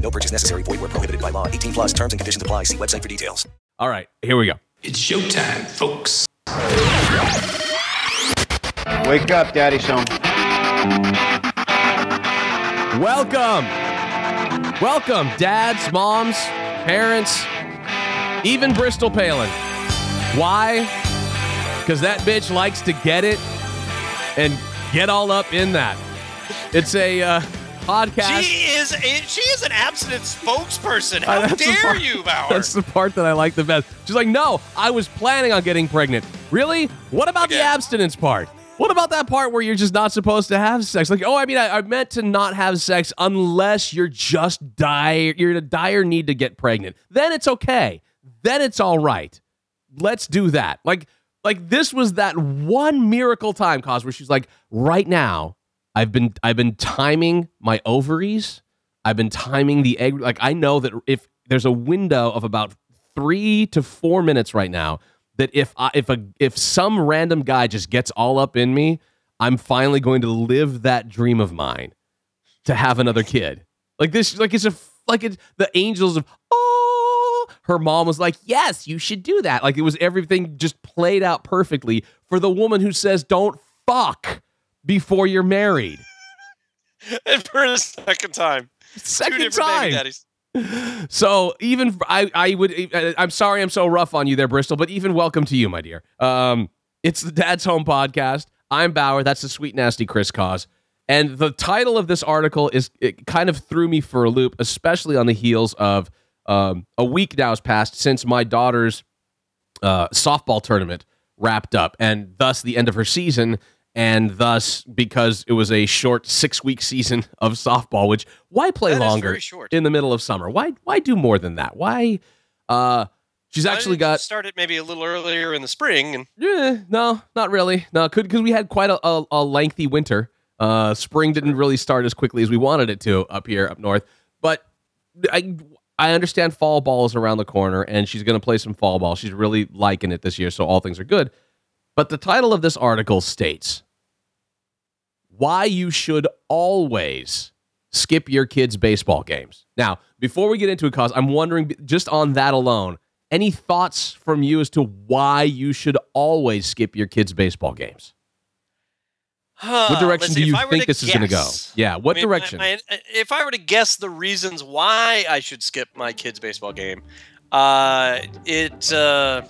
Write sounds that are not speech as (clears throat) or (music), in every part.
No purchase necessary. Void where prohibited by law. 18 plus terms and conditions apply. See website for details. All right, here we go. It's showtime, folks. Wake up, Daddy's home. Welcome. Welcome, dads, moms, parents, even Bristol Palin. Why? Because that bitch likes to get it and get all up in that. It's a uh, podcast. She is a, she is an abstinence spokesperson. Uh, How the dare part- you, Bauer? (laughs) That's the part that I like the best. She's like, no, I was planning on getting pregnant. Really? What about the abstinence part? What about that part where you're just not supposed to have sex? Like, oh, I mean, I, I meant to not have sex unless you're just dire, you're in a dire need to get pregnant. Then it's okay. Then it's all right. Let's do that. Like, like this was that one miracle time, cause where she's like, right now, I've been I've been timing my ovaries. I've been timing the egg. Like I know that if there's a window of about three to four minutes right now, that if I, if a if some random guy just gets all up in me, I'm finally going to live that dream of mine to have another kid. Like this, like it's a like it's the angels of oh. Her mom was like, "Yes, you should do that." Like it was everything just played out perfectly for the woman who says, "Don't fuck before you're married." (laughs) and for the second time. Second time. So even I, I would. I'm sorry, I'm so rough on you there, Bristol. But even welcome to you, my dear. Um, it's the Dad's Home podcast. I'm Bauer. That's the sweet nasty Chris Cause. And the title of this article is it kind of threw me for a loop, especially on the heels of um, a week now has passed since my daughter's uh, softball tournament wrapped up, and thus the end of her season, and thus because it was a short six week season of softball, which why play That longer in the middle of summer? Why why do more than that? Why? Uh, she's Why actually got started maybe a little earlier in the spring, and yeah, no, not really. No, could because we had quite a, a, a lengthy winter. Uh, spring didn't really start as quickly as we wanted it to up here up north. But I I understand fall ball is around the corner, and she's going to play some fall ball. She's really liking it this year, so all things are good. But the title of this article states why you should always skip your kids' baseball games. Now, before we get into it, cause I'm wondering just on that alone, any thoughts from you as to why you should always skip your kids' baseball games? Huh, What direction let's do you if I were think to this is gonna go? Yeah, what I mean, direction? I- I- if I were to guess the reasons why I should skip my kid's baseball game, uh, it uh,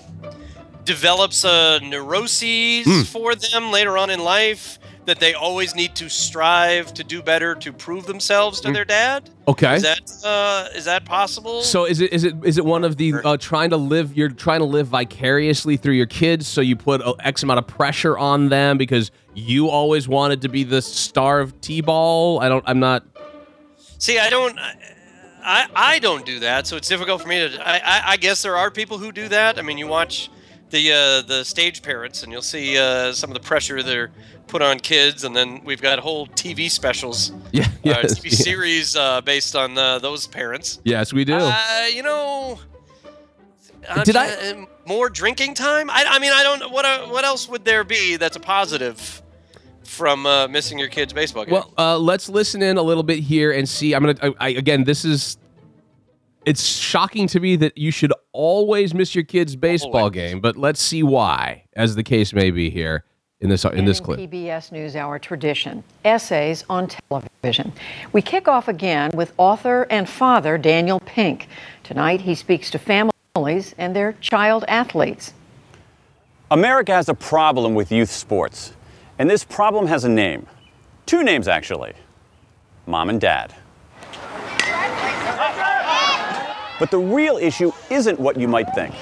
develops a neuroses Hmm. for them later on in life that they always need to strive to do better to prove themselves to Hmm. their dad. okay. Is that uh, is that possible? So is it is it is it one of the uh, trying to live you're trying to live vicariously through your kids so you put x amount of pressure on them because you always wanted to be the star of T-ball? I don't I'm not See, I don't. I, I don't do that, so it's difficult for me to. I, I, I guess there are people who do that. I mean, you watch the uh, the stage parents, and you'll see uh, some of the pressure they're put on kids, and then we've got whole TV specials, (laughs) Yeah, uh, yes, TV yeah. series uh, based on uh, those parents. Yes, we do. Uh, you know. Did I- more drinking time? I, I mean, I don't. What uh, what else would there be that's a positive from uh, missing your kid's baseball game? Well, uh, let's listen in a little bit here and see. I'm gonna. I, I, again, this is. It's shocking to me that you should always miss your kid's baseball Always. game, but let's see why, as the case may be here in this in this clip. PBS NewsHour tradition, essays on television. We kick off again with author and father Daniel Pink. Tonight he speaks to families families and their child athletes. America has a problem with youth sports, and this problem has a name. Two names, actually mom and dad. But the real issue isn't what you might think.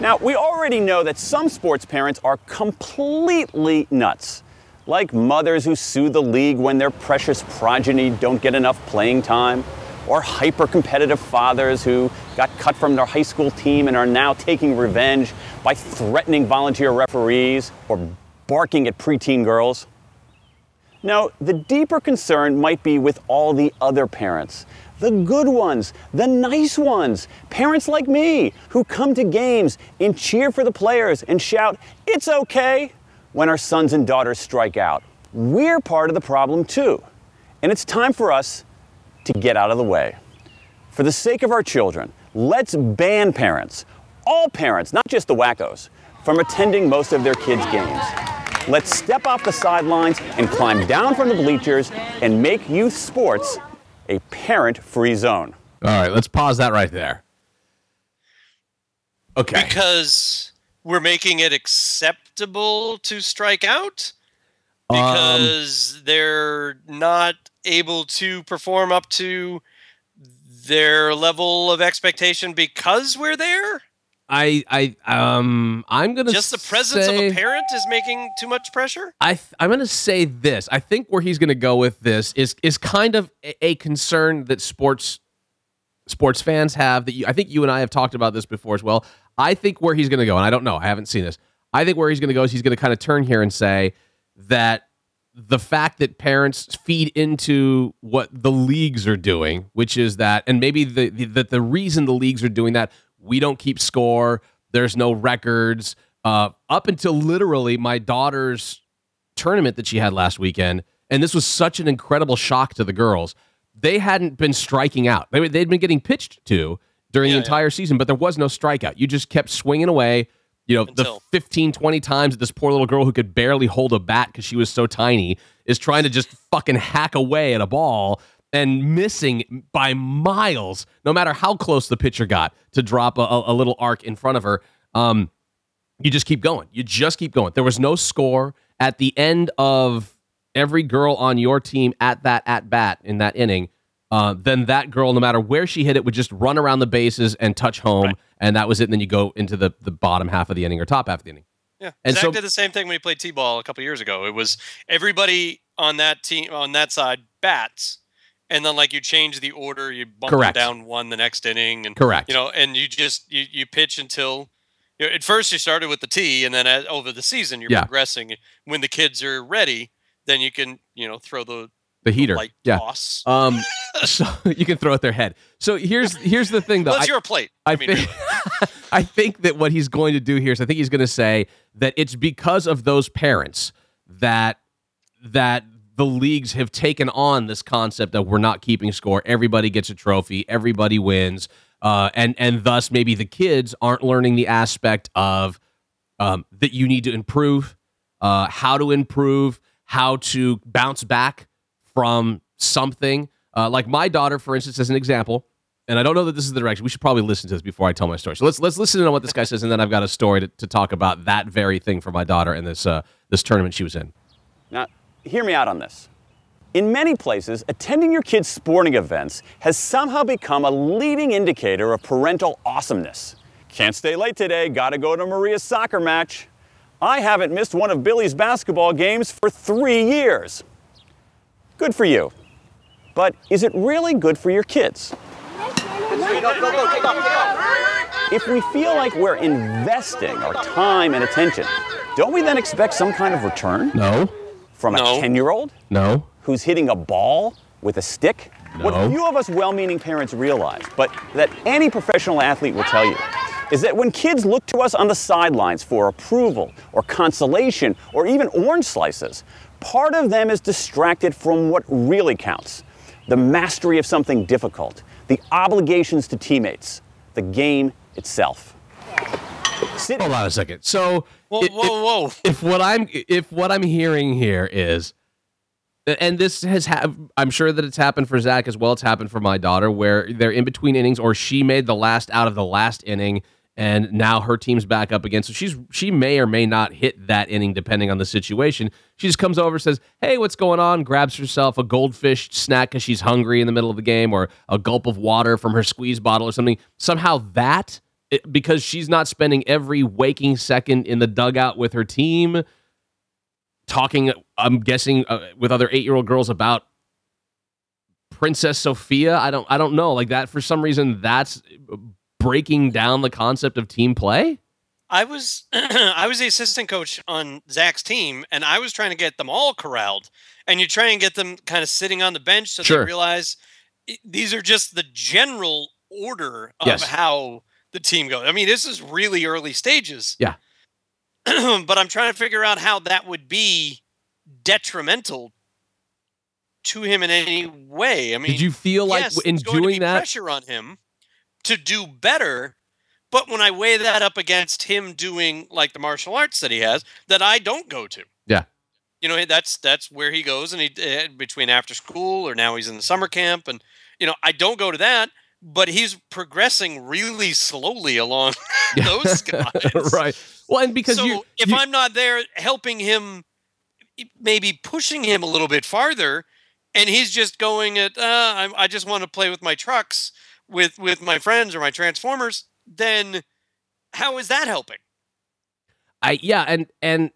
Now, we already know that some sports parents are completely nuts, like mothers who sue the league when their precious progeny don't get enough playing time, or hyper competitive fathers who got cut from their high school team and are now taking revenge by threatening volunteer referees or barking at preteen girls. Now, the deeper concern might be with all the other parents. The good ones, the nice ones, parents like me who come to games and cheer for the players and shout, It's okay, when our sons and daughters strike out. We're part of the problem too. And it's time for us to get out of the way. For the sake of our children, let's ban parents, all parents, not just the wackos, from attending most of their kids' games. Let's step off the sidelines and climb down from the bleachers and make youth sports a parent free zone. All right, let's pause that right there. Okay. Because we're making it acceptable to strike out? Um, Because they're not able to perform up to their level of expectation because we're there? I I um I'm gonna Just the presence say, of a parent is making too much pressure? I th- I'm gonna say this. I think where he's gonna go with this is is kind of a, a concern that sports sports fans have. That you, I think you and I have talked about this before as well. I think where he's gonna go, and I don't know, I haven't seen this. I think where he's gonna go is he's gonna kind of turn here and say that the fact that parents feed into what the leagues are doing, which is that, and maybe the, the that the reason the leagues are doing that, we don't keep score. There's no records. Uh, up until literally my daughter's tournament that she had last weekend, and this was such an incredible shock to the girls. They hadn't been striking out. They, they'd been getting pitched to during the Yeah, yeah. entire season, but there was no strikeout. You just kept swinging away. You know, Until- the 15, 20 times that this poor little girl who could barely hold a bat because she was so tiny is trying to just fucking hack away at a ball and missing by miles, no matter how close the pitcher got to drop a, a, little arc in front of her. Um, you just keep going. You just keep going. There was no score at the end of every girl on your team at that at bat in that inning. Uh, then that girl, no matter where she hit it, would just run around the bases and touch home, and that was it. And then you go into the the bottom half of the inning or top half of the inning. Yeah. And Zach so- did the same thing when he played T-ball a couple years ago. It was everybody on that team on that side bats, and then like you change the order, you bump Correct. down one the next inning, and Correct. You know, and you just you, you pitch until. You know, at first, you started with the T, and then as, over the season, you're Yeah. progressing. When the kids are ready, then you can you know throw the The heater, light yeah. toss. Um, (laughs) so (laughs) you can throw at their head. So here's here's the thing, though. well, it's I- your plate. I, I, mean, think (laughs) I think that what he's going to do here is I think he's going to say that it's because of those parents that that the leagues have taken on this concept that we're not keeping score. Everybody gets a trophy. Everybody wins. Uh, and and thus maybe the kids aren't learning the aspect of um, that you need to improve, uh, how to improve, how to bounce back from something. Uh, like my daughter, for instance, as an example, and I don't know that this is the direction. We should probably listen to this before I tell my story. So let's let's listen to what this guy says, and then I've got a story to, to talk about that very thing for my daughter and this uh, this tournament she was in. Now, hear me out on this. In many places, attending your kids' sporting events has somehow become a leading indicator of parental awesomeness. Can't stay late today, gotta go to Maria's soccer match. I haven't missed one of Billy's basketball games for three years. Good for you. But is it really good for your kids? If we feel like we're investing our time and attention, don't we then expect some kind of return? No, From a 10 year old no, who's hitting a ball with a stick? No. What few of us well meaning parents realize, but that any professional athlete will tell you, is that when kids look to us on the sidelines for approval or consolation or even orange slices, part of them is distracted from what really counts the mastery of something difficult, the obligations to teammates, the game itself. Sit- Hold on a second. So whoa, it- whoa, whoa! if what I'm if what I'm hearing here is and this has ha- I'm sure that it's happened for Zach as well. It's happened for my daughter where they're in between innings, or she made the last out of the last inning, and now her team's back up again. So she's she may or may not hit that inning depending on the situation. She just comes over, says, "Hey, what's going on?" Grabs herself a goldfish snack because she's hungry in the middle of the game, or a gulp of water from her squeeze bottle or something. Somehow that it, because she's not spending every waking second in the dugout with her team talking i'm guessing uh, with other eight-year-old girls about princess sophia i don't i don't know like that for some reason that's breaking down the concept of team play I was (clears throat) I was the assistant coach on Zach's team, and I was trying to get them all corralled. And you try and get them kind of sitting on the bench so Sure. they realize these are just the general order of Yes. how the team goes. I mean, this is really early stages. Yeah. (clears throat) but I'm trying to figure out how that would be detrimental to him in any way. I mean, did you feel like yes, in doing that pressure on him to do better. But when I weigh that up against him doing like the martial arts that he has, that I don't go to. Yeah. You know, that's that's where he goes, and he uh, between after school or now he's in the summer camp, and you know I don't go to that. But he's progressing really slowly along (laughs) those (laughs) guys. right well and because so you if you- I'm not there helping him, maybe pushing him a little bit farther, and he's just going at, uh, I, I just want to play with my trucks with with my friends or my transformers, then how is that helping? I yeah, and and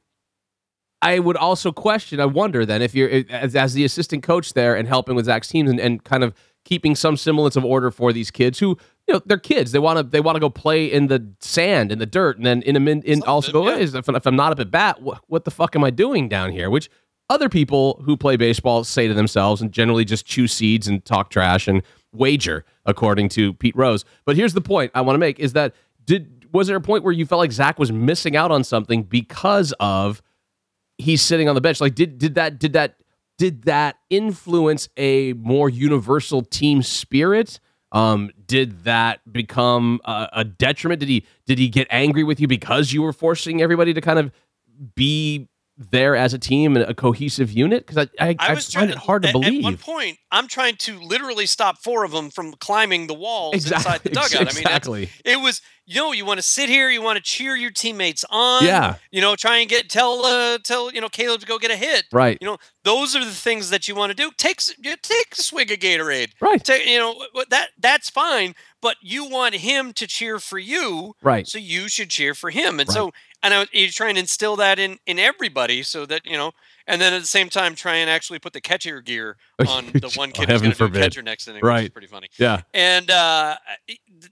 I would also question. I wonder then if you're as, as the assistant coach there and helping with Zach's teams and, and kind of keeping some semblance of order for these kids who you know they're kids. They want to they want to go play in the sand in the dirt, and then in a min in also go. "Hey, if, if I'm not up at bat, what, what the fuck am I doing down here? Which other people who play baseball say to themselves and generally just chew seeds and talk trash and wager, according to Pete Rose. But here's the point I want to make: is that did was there a point where you felt like Zach was missing out on something because of he's sitting on the bench? Like did did that did that did that influence a more universal team spirit? Um, did that become a, a detriment? Did he did he get angry with you because you were forcing everybody to kind of be there as a team and a cohesive unit? Because I I, I, was find it hard to believe. At one point, I'm trying to literally stop four of them from climbing the walls Exactly, inside the dugout. I mean, exactly. it was you know you want to sit here, you want to cheer your teammates on. Yeah. You know, try and get tell uh, tell you know Caleb to go get a hit. Right. You know, those are the things that you want to do. Take you take a swig of Gatorade. Right. Take, you know that that's fine, but you want him to cheer for you. Right. So you should cheer for him, and Right. so and I, you try and instill that in in everybody, so that you know, and then at the same time try and actually put the catcher gear (laughs) on the one kid who's Heaven going to be catcher next inning, which is Right. pretty funny. Yeah. And uh,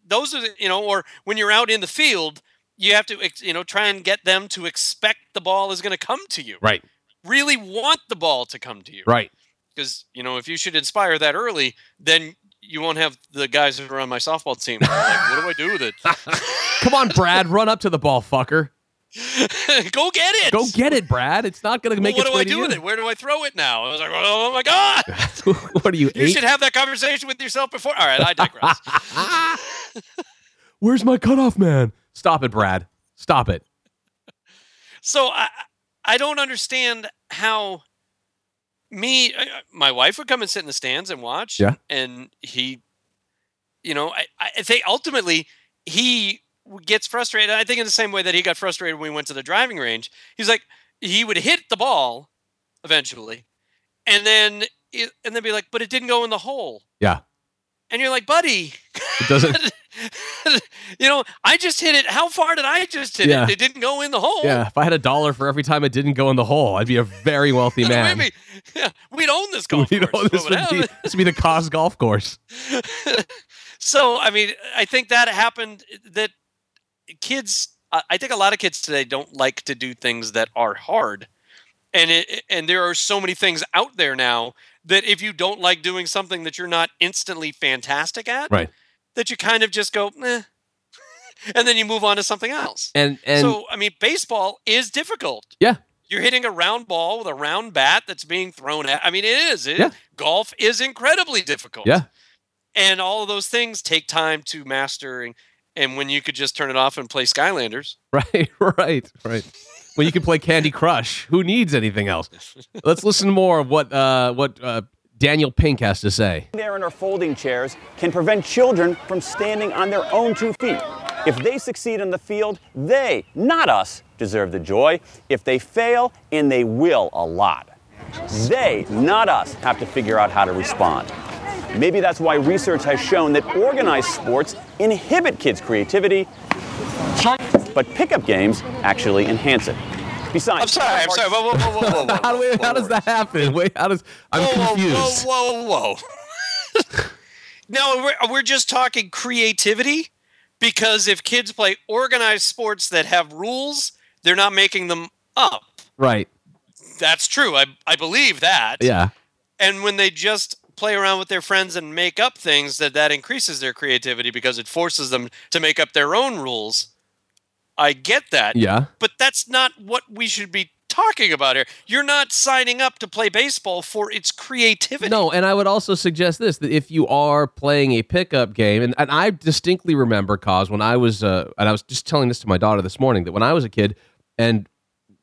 those are the, you know, or when you're out in the field, you have to you know try and get them to expect the ball is going to come to you. Right. Really want the ball to come to you. Right. Because you know if you should inspire that early, then you won't have the guys that are on my softball team. like, what do I do with it? (laughs) Come on, Brad, run up to the ball, fucker. (laughs) Go get it. Go get it, Brad. It's not going to Well, make what its do I do you. with it? Where do I throw it now? I was like, oh my god! (laughs) what are you? You eight? should have that conversation with yourself before. All right, I digress. (laughs) Where's my cutoff man? Stop it, Brad. Stop it. So I I don't understand how me I- I- my wife would come and sit in the stands and watch. Yeah. And he, you know, I I think ultimately he gets frustrated. I think in the same way that he got frustrated when we went to the driving range. He's like he would hit the ball eventually, and then it, and then be like, but it didn't go in the hole. Yeah. And you're like, buddy, It doesn't. (laughs) you know, I just hit it. How far did I just hit Yeah. it? It didn't go in the hole. yeah. If I had a dollar for every time it didn't go in the hole, I'd be a very wealthy (laughs) man. Maybe, yeah, we'd own this (laughs) golf know, course. this, would would be this would be the Cos golf course. so, I mean, I think that happened. That kids, I think a lot of kids today don't like to do things that are hard, and it, and there are so many things out there now that if you don't like doing something that you're not instantly fantastic at, Right. that you kind of just go, eh, (laughs) and then you move on to something else. And and so, I mean, baseball is difficult. yeah, You're hitting a round ball with a round bat that's being thrown at. I mean, it is. It, Yeah. Golf is incredibly difficult. yeah. And all of those things take time to master. And, and when you could just turn it off and play Skylanders. (laughs) Right. Right. Right. when you can play Candy Crush. Who needs anything else? (laughs) Let's listen more of what uh, what uh, Daniel Pink has to say. There in our folding chairs can prevent children from standing on their own two feet. If they succeed in the field, they, not us, deserve the joy. If they fail, and they will a lot, they, not us, have to figure out how to respond. Maybe that's why research has shown that organized sports inhibit kids' creativity, but pickup games actually enhance it. Besides, I'm sorry. I'm sorry. Whoa, whoa, whoa, whoa, whoa, whoa. how, do we, how does that happen? Wait, how does I'm whoa, confused. Whoa, whoa, whoa. (laughs) no, we're, we're just talking creativity because if kids play organized sports that have rules, they're not making them up. Right. That's true. I, I believe that. Yeah. And when they just play around with their friends and make up things, that that increases their creativity because it forces them to make up their own rules. I get that. Yeah. But that's not what we should be talking about here. You're not signing up to play baseball for its creativity. No, and I would also suggest this that if you are playing a pickup game, and, and I distinctly remember, cause when I was, uh, and I was just telling this to my daughter this morning, that when I was a kid, and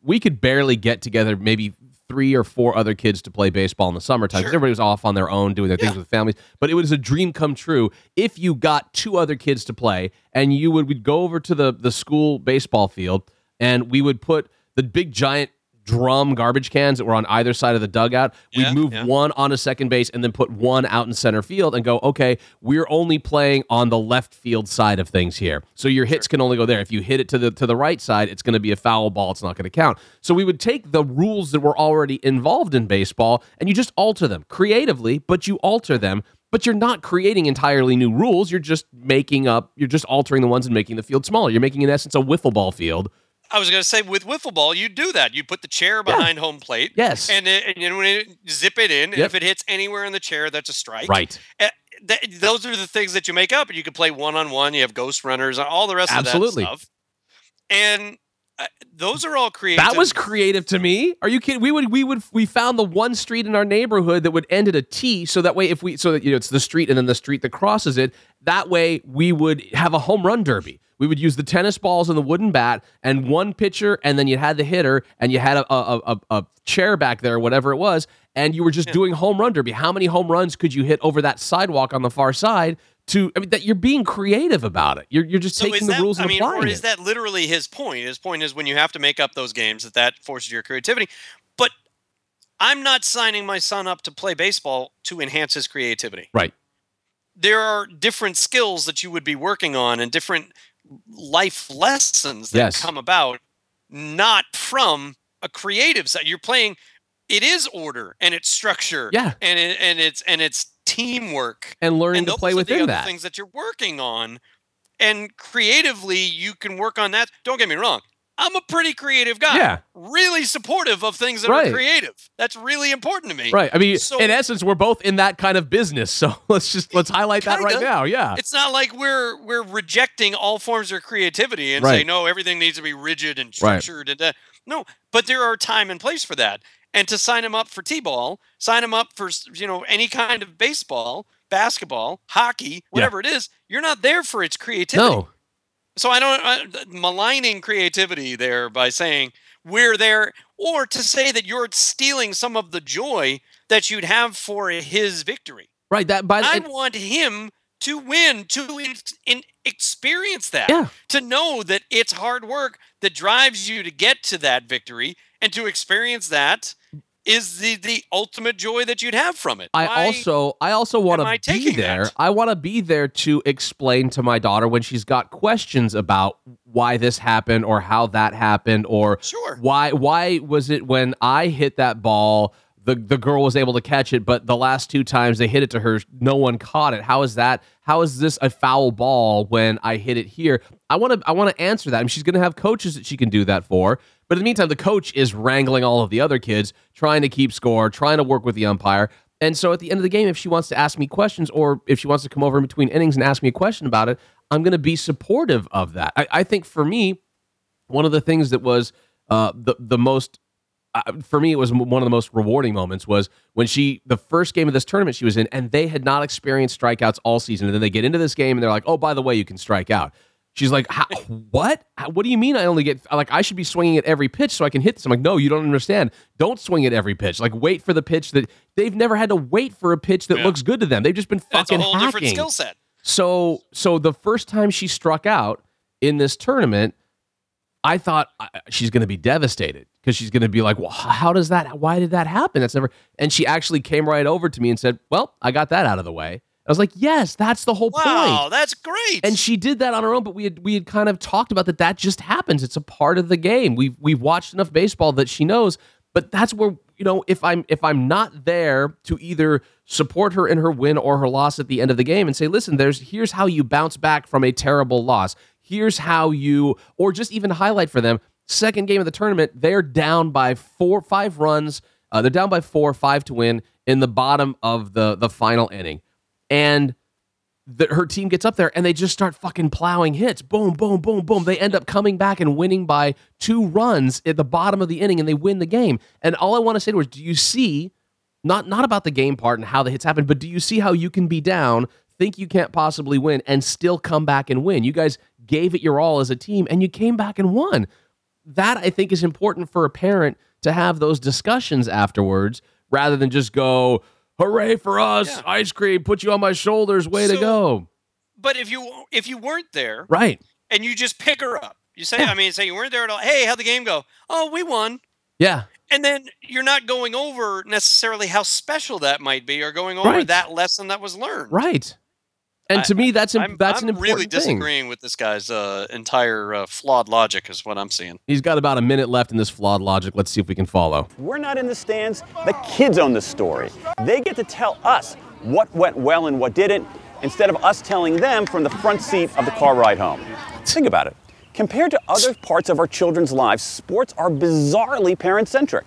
we could barely get together, maybe three or four other kids to play baseball in the summertime because everybody was off on their own doing their things with families. But it was a dream come true if you got two other kids to play, and you would would go over to the the school baseball field, and we would put the big giant drum garbage cans that were on either side of the dugout. We'd Yeah, move yeah. one a second base and then put one out in center field and go, okay, we're only playing on the left field side of things here. So your hits can only go there. If you hit it to the to the right side, it's going to be a foul ball. It's not going to count. So we would take the rules that were already involved in baseball and you just alter them creatively, but you alter them. But you're not creating entirely new rules. You're just making up. You're just altering the ones and making the field smaller. You're making, in essence, a wiffle ball field. I was going to say with wiffle ball, you do that. You put the chair behind home plate. Yes. And, it, and then when it, zip it in, and if it hits anywhere in the chair, that's a strike. Right. Eh, th- those are the things that you make up, and you can play one on one. You have ghost runners, and all the rest Absolutely. of that stuff. And uh, those are all creative. That was creative to me. Are you kidding? We would we would we found the one street in our neighborhood that would end at a T, so that way if we so that you know it's the street and then the street that crosses it. That way we would have a home run derby. We would use the tennis balls and the wooden bat and one pitcher, and then you had the hitter, and you had a a, a, a chair back there, whatever it was, and you were just doing home run derby. How many home runs could you hit over that sidewalk on the far side? To I mean, that you're being creative about it. You're you're just So taking is the that, rules and I mean, applying or it. is that literally his point? His point is when you have to make up those games, that that forces your creativity. But I'm not signing my son up to play baseball to enhance his creativity. right. There are different skills that you would be working on and different life lessons that Yes. come about not from a creative side. You're playing. It is order and it's structure. Yeah. and it, and it's and it's teamwork And learning and to play within that. things that you're working on and creatively you can work on that don't get me wrong i'm a pretty creative guy Yeah. really supportive of things that Right. are creative that's really important to me Right. I mean, So- in essence, we're both in that kind of business. (laughs) So let's just let's highlight that right now. Yeah. it's not like we're we're rejecting all forms of creativity and Right. say no everything needs to be rigid and Right. structured and that. no but there are time and place for that and to sign him up for t-ball sign him up for you know any kind of baseball basketball hockey whatever it is you're not there for its creativity No. So I don't uh, maligning creativity there by saying we're there, or to say that you're stealing some of the joy that you'd have for his victory. Right. That by I it- want him to win, to in, in, experience that, Yeah. to know that it's hard work that drives you to get to that victory, and to experience that is the the ultimate joy that you'd have from it. I Why- also I also want to be there. that? I want to be there to explain to my daughter when she's got questions about why this happened or how that happened or Sure. why why was it when I hit that ball the the girl was able to catch it but the last two times they hit it to her no one caught it. How is that? How is this a foul ball when I hit it here? I want to I want to answer that. I mean, she's going to have coaches that she can do that for. But in the meantime, the coach is wrangling all of the other kids, trying to keep score, trying to work with the umpire. And so at the end of the game, if she wants to ask me questions or if she wants to come over in between innings and ask me a question about it, I'm going to be supportive of that. I, I think for me, one of the things that was uh, the the most uh, for me it was one of the most rewarding moments was when she the first game of this tournament she was in and they had not experienced strikeouts all season and then they get into this game and they're like oh by the way you can strike out She's like, "What? What do you mean? I only get like I should be swinging at every pitch so I can hit this?" I'm like, "No, you don't understand. Don't swing at every pitch. Like, wait for the pitch that they've never had to wait for a pitch that Yeah. looks good to them. They've just been fucking That's a whole different skill set. So, so the first time she struck out in this tournament, I thought uh, she's going to be devastated because she's going to be like, "Well, how does that? Why did that happen? That's never." And she actually came right over to me and said, "Well, I got that out of the way." I was like, "Yes, that's the whole Wow, point." Wow, that's great. And she did that on her own, but we had we had kind of talked about that. That just happens. It's a part of the game. We've we've watched enough baseball that she knows. But that's where you know if I'm if I'm not there to either support her in her win or her loss at the end of the game and say, listen, there's here's how you bounce back from a terrible loss. Here's how you or just even highlight for them. Second game of the tournament, they're down by four five runs. Uh, they're down by four, five to win in the bottom of the the final inning, and that her team gets up there and they just start fucking plowing hits. Boom, boom, boom, boom. They end up coming back and winning by two runs at the bottom of the inning and they win the game. And all I want to say to her is, do you see, not not about the game part and how the hits happen, but do you see how you can be down, think you can't possibly win, and still come back and win? You guys gave it your all as a team and you came back and won. That I think is important for a parent to have those discussions afterwards rather than just go, hooray for us, Yeah. ice cream, put you on my shoulders, way to go. but if you if you weren't there Right. and you just pick her up, you say, I mean, say you weren't there at all. Hey, how'd the game go? Oh, we won. Yeah. And then you're not going over necessarily how special that might be, or going over Right. that lesson that was learned. Right. And I- to me, that's im- I'm, that's I'm an important really thing. disagreeing with this guy's uh, entire uh, flawed logic, is what I'm seeing. He's got about a minute left in this flawed logic. Let's see if we can follow. We're not in the stands. The kids own the story. They get to tell us what went well and what didn't, instead of us telling them from the front seat of the car ride home. Think about it. Compared to other parts of our children's lives, sports are bizarrely parent centric.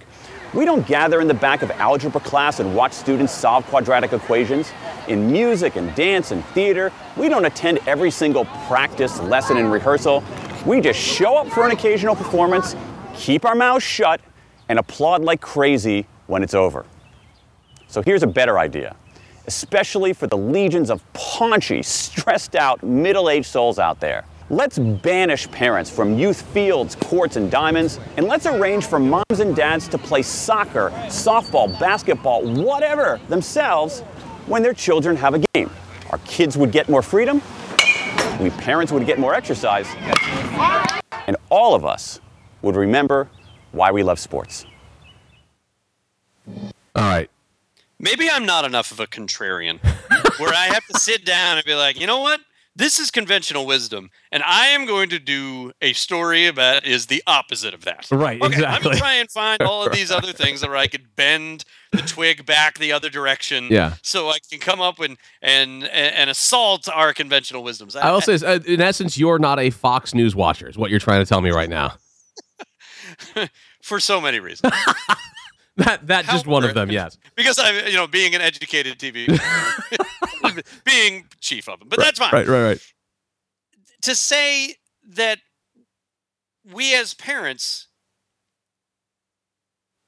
We don't gather in the back of algebra class and watch students solve quadratic equations. In music and dance and theater, we don't attend every single practice, lesson, and rehearsal. We just show up for an occasional performance, keep our mouths shut, and applaud like crazy when it's over. So here's a better idea, especially for the legions of paunchy, stressed out, middle aged souls out there. Let's banish parents from youth fields, courts, and diamonds, and let's arrange for moms and dads to play soccer, softball, basketball, whatever themselves when their children have a game. Our kids would get more freedom, we parents would get more exercise, and all of us would remember why we love sports. All right. Maybe I'm not enough of a contrarian where I have to sit down and be like, you know what? This is conventional wisdom, and I am going to do a story about is the opposite of that. Right, Okay, exactly. Let me try and find all of these other (laughs) things that where I could bend the twig back the other direction. Yeah. So I can come up and and and assault our conventional wisdoms. I will say, this, uh, in essence, you're not a Fox News watcher, is what you're trying to tell me right now. (laughs) for so many reasons. (laughs) (laughs) That that just one of them, yes. because I'm, you know, being an educated TV, (laughs) being chief of them, but that's fine. Right, right, right. To say that we as parents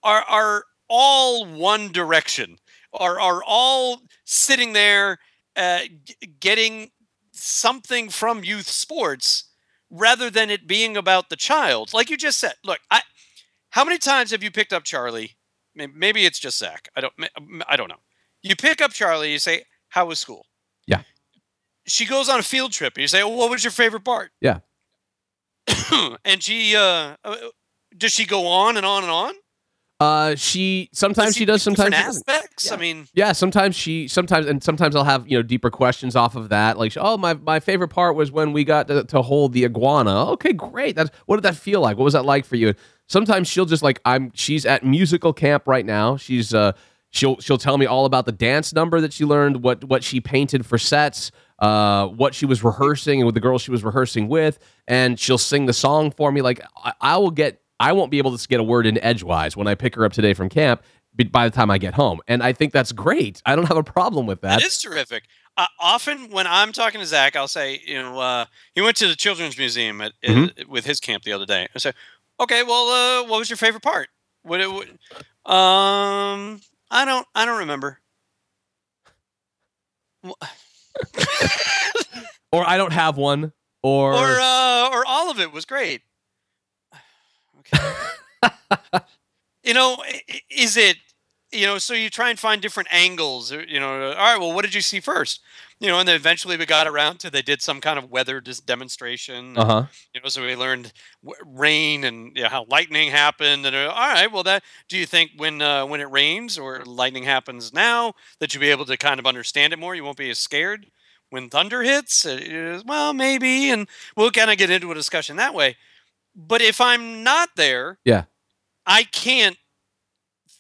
are are all one direction, are are all sitting there uh, g- getting something from youth sports rather than it being about the child. Like you just said, look, I how many times have you picked up Charlie? May- Maybe it's just Zach. I don't. I don't know. You pick up Charlie. You say, "How was school?" Yeah. She goes on a field trip. And you say, well, "What was your favorite part?" Yeah. (coughs) and she, uh, uh, does she go on and on and on? Uh, she sometimes she does, sometimes she aspects. I mean, Yeah, sometimes she sometimes and sometimes I'll have you know deeper questions off of that. Like, oh my my favorite part was when we got to, to hold the iguana. Okay, great. That's what did that feel like? What was that like for you? And Sometimes she'll just like I'm. She's at musical camp right now. She's uh she'll she'll tell me all about the dance number that she learned, what what she painted for sets, uh what she was rehearsing and with the girls she was rehearsing with, and she'll sing the song for me. Like I, I will get I won't be able to get a word in edgewise when I pick her up today from camp by the time I get home. And I think that's great. I don't have a problem with that. It is terrific. Uh, often when I'm talking to Zach, I'll say, you know, uh, he went to the Children's Museum at, Mhm. with his camp the other day. I say, okay, well, uh, what was your favorite part? What, it, what um, I don't, I don't remember. (laughs) or I don't have one, or or uh, or all of it was great. You know, is it you know? So you try and find different angles. You know, all right. Well, what did you see first? You know, and then eventually we got around to they did some kind of weather dis- demonstration. uh huh. You know, so we learned w- rain and you know, how lightning happened. And uh, all right, well, that do you think when uh, when it rains or lightning happens now that you'll be able to kind of understand it more? You won't be as scared when thunder hits. Uh, well, maybe, and we'll kind of get into a discussion that way. But if I'm not there, Yeah. I can't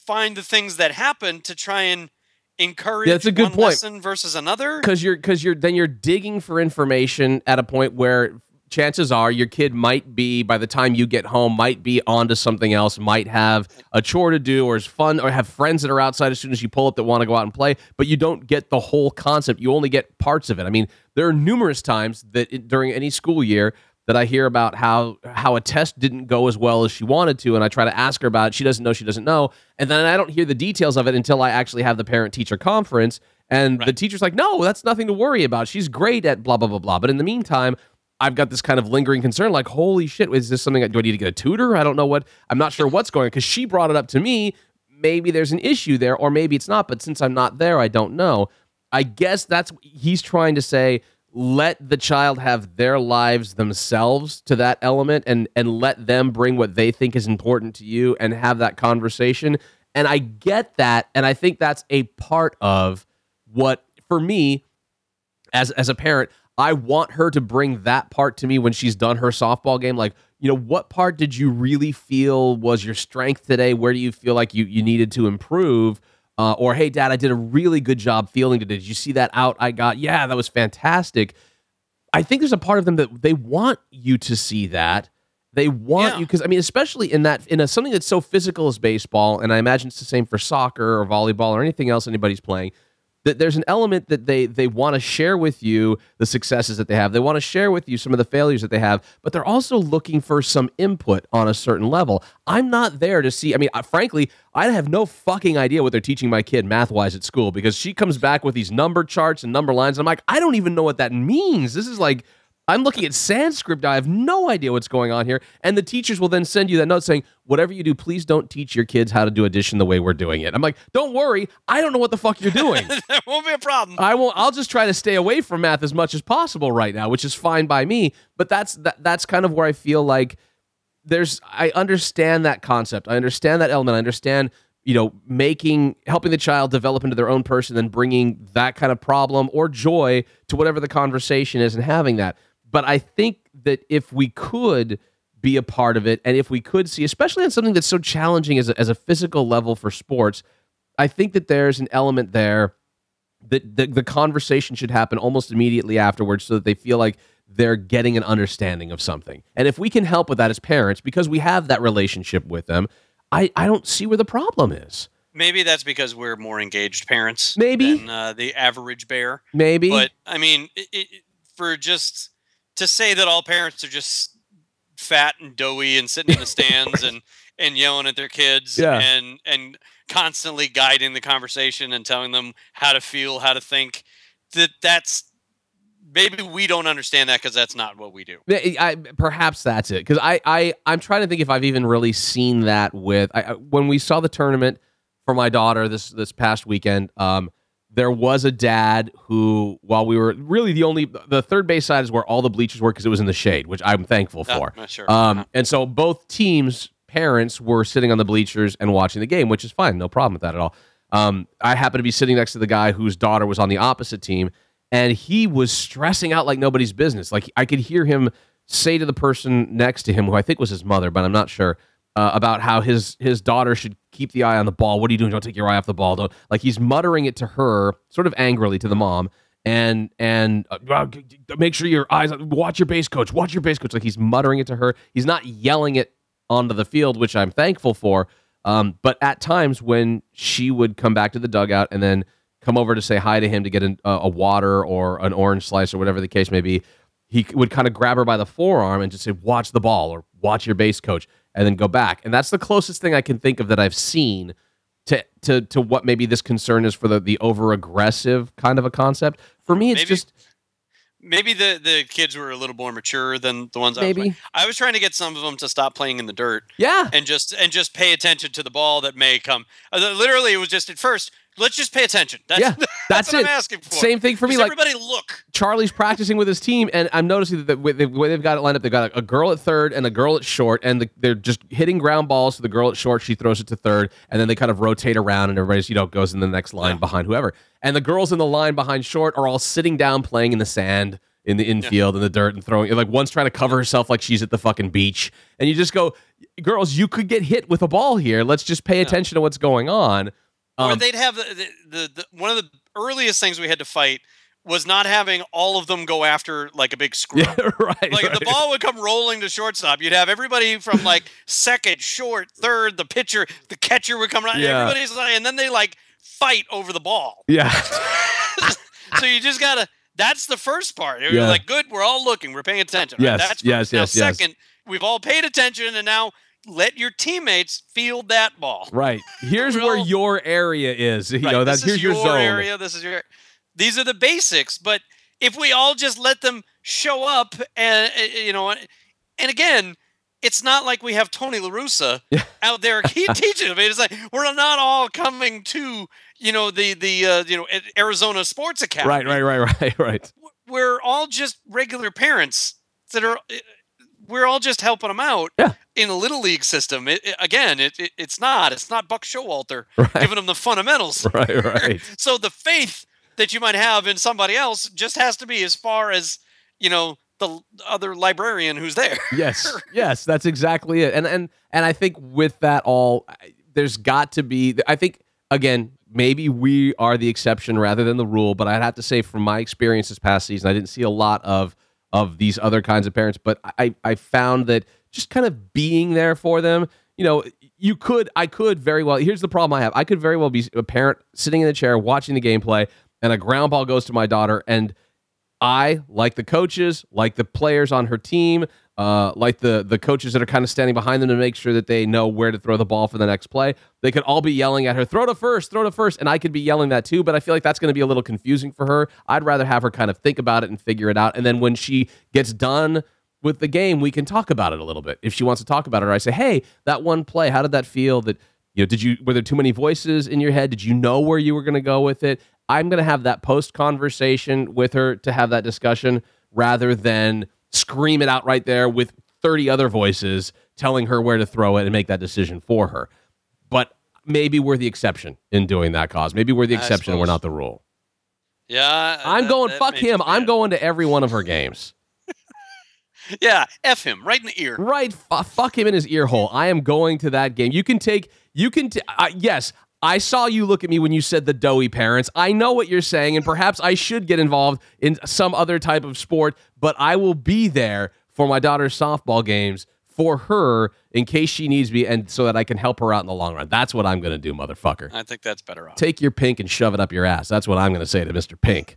find the things that happen to try and encourage that's a good one point. lesson versus another. because you're because you're then you're digging for information at a point where chances are your kid might be by the time you get home might be onto something else might have a chore to do or is fun or have friends that are outside as soon as you pull up that want to go out and play but you don't get the whole concept you only get parts of it i mean there are numerous times that it, during any school year that I hear about how how a test didn't go as well as she wanted to, and I try to ask her about it. She doesn't know. She doesn't know, and then I don't hear the details of it until I actually have the parent teacher conference, and the teacher's like, "No, that's nothing to worry about. She's great at blah blah blah blah." But in the meantime, I've got this kind of lingering concern, like, "Holy shit, is this something? Do I need to get a tutor? I don't know what. I'm not sure what's going on because she brought it up to me. Maybe there's an issue there, or maybe it's not. But since I'm not there, I don't know. I guess that's he's trying to say let the child have their lives themselves to that element and and let them bring what they think is important to you and have that conversation. And i get that and i think that's a part of what for me as as a parent i want her to bring that part to me when she's done her softball game. Like you know what part did you really feel was your strength today? Where do you feel like you you needed to improve uh, or hey dad i did a really good job fielding today. Did you see that out i got? Yeah that was fantastic. I think there's a part of them that they want you to see that. They want Yeah. you because i mean especially in that in a, something that's so physical as baseball and i imagine it's the same for soccer or volleyball or anything else anybody's playing that there's an element that they they want to share with you the successes that they have. They want to share with you some of the failures that they have, but they're also looking for some input on a certain level. I'm not there to see. I mean, I, frankly, I have no fucking idea what they're teaching my kid math wise at school because she comes back with these number charts and number lines. And I'm like, I don't even know what that means. This is like. I'm looking at Sanskrit. I have no idea what's going on here. And the teachers will then send you that note saying, whatever you do, please don't teach your kids how to do addition the way we're doing it. I'm like, don't worry. I don't know what the fuck you're doing. (laughs) that won't be a problem. I won't. I'll just try to stay away from math as much as possible right now, which is fine by me. But that's that, that's kind of where I feel like there's. I understand that concept. I understand that element. I understand you know making helping the child develop into their own person and bringing that kind of problem or joy to whatever the conversation is and having that. But I think that if we could be a part of it and if we could see especially on something that's so challenging as a, as a physical level for sports i think that there's an element there that the, the conversation should happen almost immediately afterwards so that they feel like they're getting an understanding of something. And if we can help with that as parents, because we have that relationship with them, I, I don't see where the problem is. Maybe that's because we're more engaged parents. Maybe. than uh, the average bear. Maybe. But I mean, it, it, for just to say that all parents are just fat and doughy and sitting in the (laughs) stands and and yelling at their kids Yeah. and and constantly guiding the conversation and telling them how to feel, how to think, that that's maybe we don't understand that because that's not what we do. I, perhaps that's it because I, I I'm trying to think if I've even really seen that with I, I, when we saw the tournament for my daughter this this past weekend. Um, there was a dad who, while we were really the only the third base side is where all the bleachers were because it was in the shade, which I'm thankful Oh, for. sure. Um, and so both teams' parents were sitting on the bleachers and watching the game, which is fine, no problem with that at all. Um, I happened to be sitting next to the guy whose daughter was on the opposite team, and he was stressing out like nobody's business. Like I could hear him say to the person next to him, who I think was his mother, but I'm not sure, uh, about how his his daughter should keep the eye on the ball. What are you doing? Don't take your eye off the ball. Don't like he's muttering it to her, sort of angrily to the mom. And and uh, g- make sure your eyes watch your base coach, watch your base coach. Like he's muttering it to her. He's not yelling it onto the field, which I'm thankful for. Um, but at times when she would come back to the dugout and then come over to say hi to him to get an, a, a water or an orange slice or whatever the case may be, he would kind of grab her by the forearm and just say, "Watch the ball" or "Watch your base coach," and then go back. And that's the closest thing I can think of that I've seen to to to what maybe this concern is for the the over aggressive kind of a concept. For me, it's Maybe- just maybe the the kids were a little more mature than the ones I was Maybe. playing. I was trying to get some of them to stop playing in the dirt. Yeah. and just and just pay attention to the ball that may come. Uh, literally, it was just at first. Let's just pay attention. That's, Yeah, (laughs) that's, that's what it. I'm asking for. Same thing for me, like- everybody look. Charlie's practicing with his team, and I'm noticing that the way they've, way they've got it lined up, they've got a, girl at third and a girl at short, and the, they're just hitting ground balls. So the girl at short, she throws it to third, and then they kind of rotate around, and everybody's you know goes in the next line behind whoever. And the girls in the line behind short are all sitting down playing in the sand. In the infield, in the dirt, and throwing like one's trying to cover herself like she's at the fucking beach, and you just go, "Girls, you could get hit with a ball here. Let's just pay attention to what's going on." Or Um, they'd have the, the, the, one of the earliest things we had to fight was not having all of them go after like a big screw. yeah, (laughs) right. Like if the ball would come rolling to shortstop, you'd have everybody from like second, short, third, the pitcher, the catcher would come around. Yeah. Everybody's like, and then they like fight over the ball. (laughs) yeah, (laughs) so you just gotta. That's the first part. You're Yeah. like, good, we're all looking, we're paying attention. Yes, That's yes, first. Now, yes, yes. Second, we've all paid attention, and now let your teammates field that ball. right. (laughs) Here's where your area is. (laughs) You Right, know, that's here's is your, zone. area. This is your. These are the basics, but if we all just let them show up, and uh, you know, and again, it's not like we have Tony La Russa (laughs) out there he teaching them. It's like we're not all coming to you know the the uh, you know Arizona Sports Academy. Right, right, right, right, right. We're all just regular parents that are. We're all just helping them out Yeah. in a little league system. It, it- again, it, it, it's not. It's not Buck Showalter (laughs) Right. giving them the fundamentals. (laughs) Right, right. (laughs) So the faith that you might have in somebody else just has to be as far as you know the other librarian who's there. yes yes that's exactly it and and and i think with that all there's got to be i think again maybe we are the exception rather than the rule but i'd have to say from my experience this past season i didn't see a lot of of these other kinds of parents but i i found that just kind of being there for them you know you could i could very well here's the problem i have i could very well be a parent sitting in the chair watching the gameplay and a ground ball goes to my daughter and I, like the coaches, like the players on her team, uh, like the the coaches that are kind of standing behind them to make sure that they know where to throw the ball for the next play. They could all be yelling at her, "Throw to first, throw to first," and I could be yelling that too. But I feel like that's going to be a little confusing for her. I'd rather have her kind of think about it and figure it out, and then when she gets done with the game, we can talk about it a little bit. If she wants to talk about it, or I say, "Hey, that one play, how did that feel? That you know, did you were there too many voices in your head? Did you know where you were going to go with it?" I'm going to have that post conversation with her to have that discussion rather than scream it out right there with 30 other voices telling her where to throw it and make that decision for her. But maybe we're the exception in doing that cause. Maybe we're the I exception and we're not the rule. Yeah, I'm that- going that fuck him. I'm going to every one of her games. (laughs) Yeah, f him right in the ear. Right, fu- fuck him in his ear hole. I am going to that game. You can take. You can. T- uh, yes, I saw you look at me when you said the doughy parents. I know what you're saying, and perhaps I should get involved in some other type of sport. But I will be there for my daughter's softball games for her in case she needs me, and so that I can help her out in the long run. That's what I'm going to do, motherfucker. I think that's better off. Take your pink and shove it up your ass. That's what I'm going to say to Mr. Pink.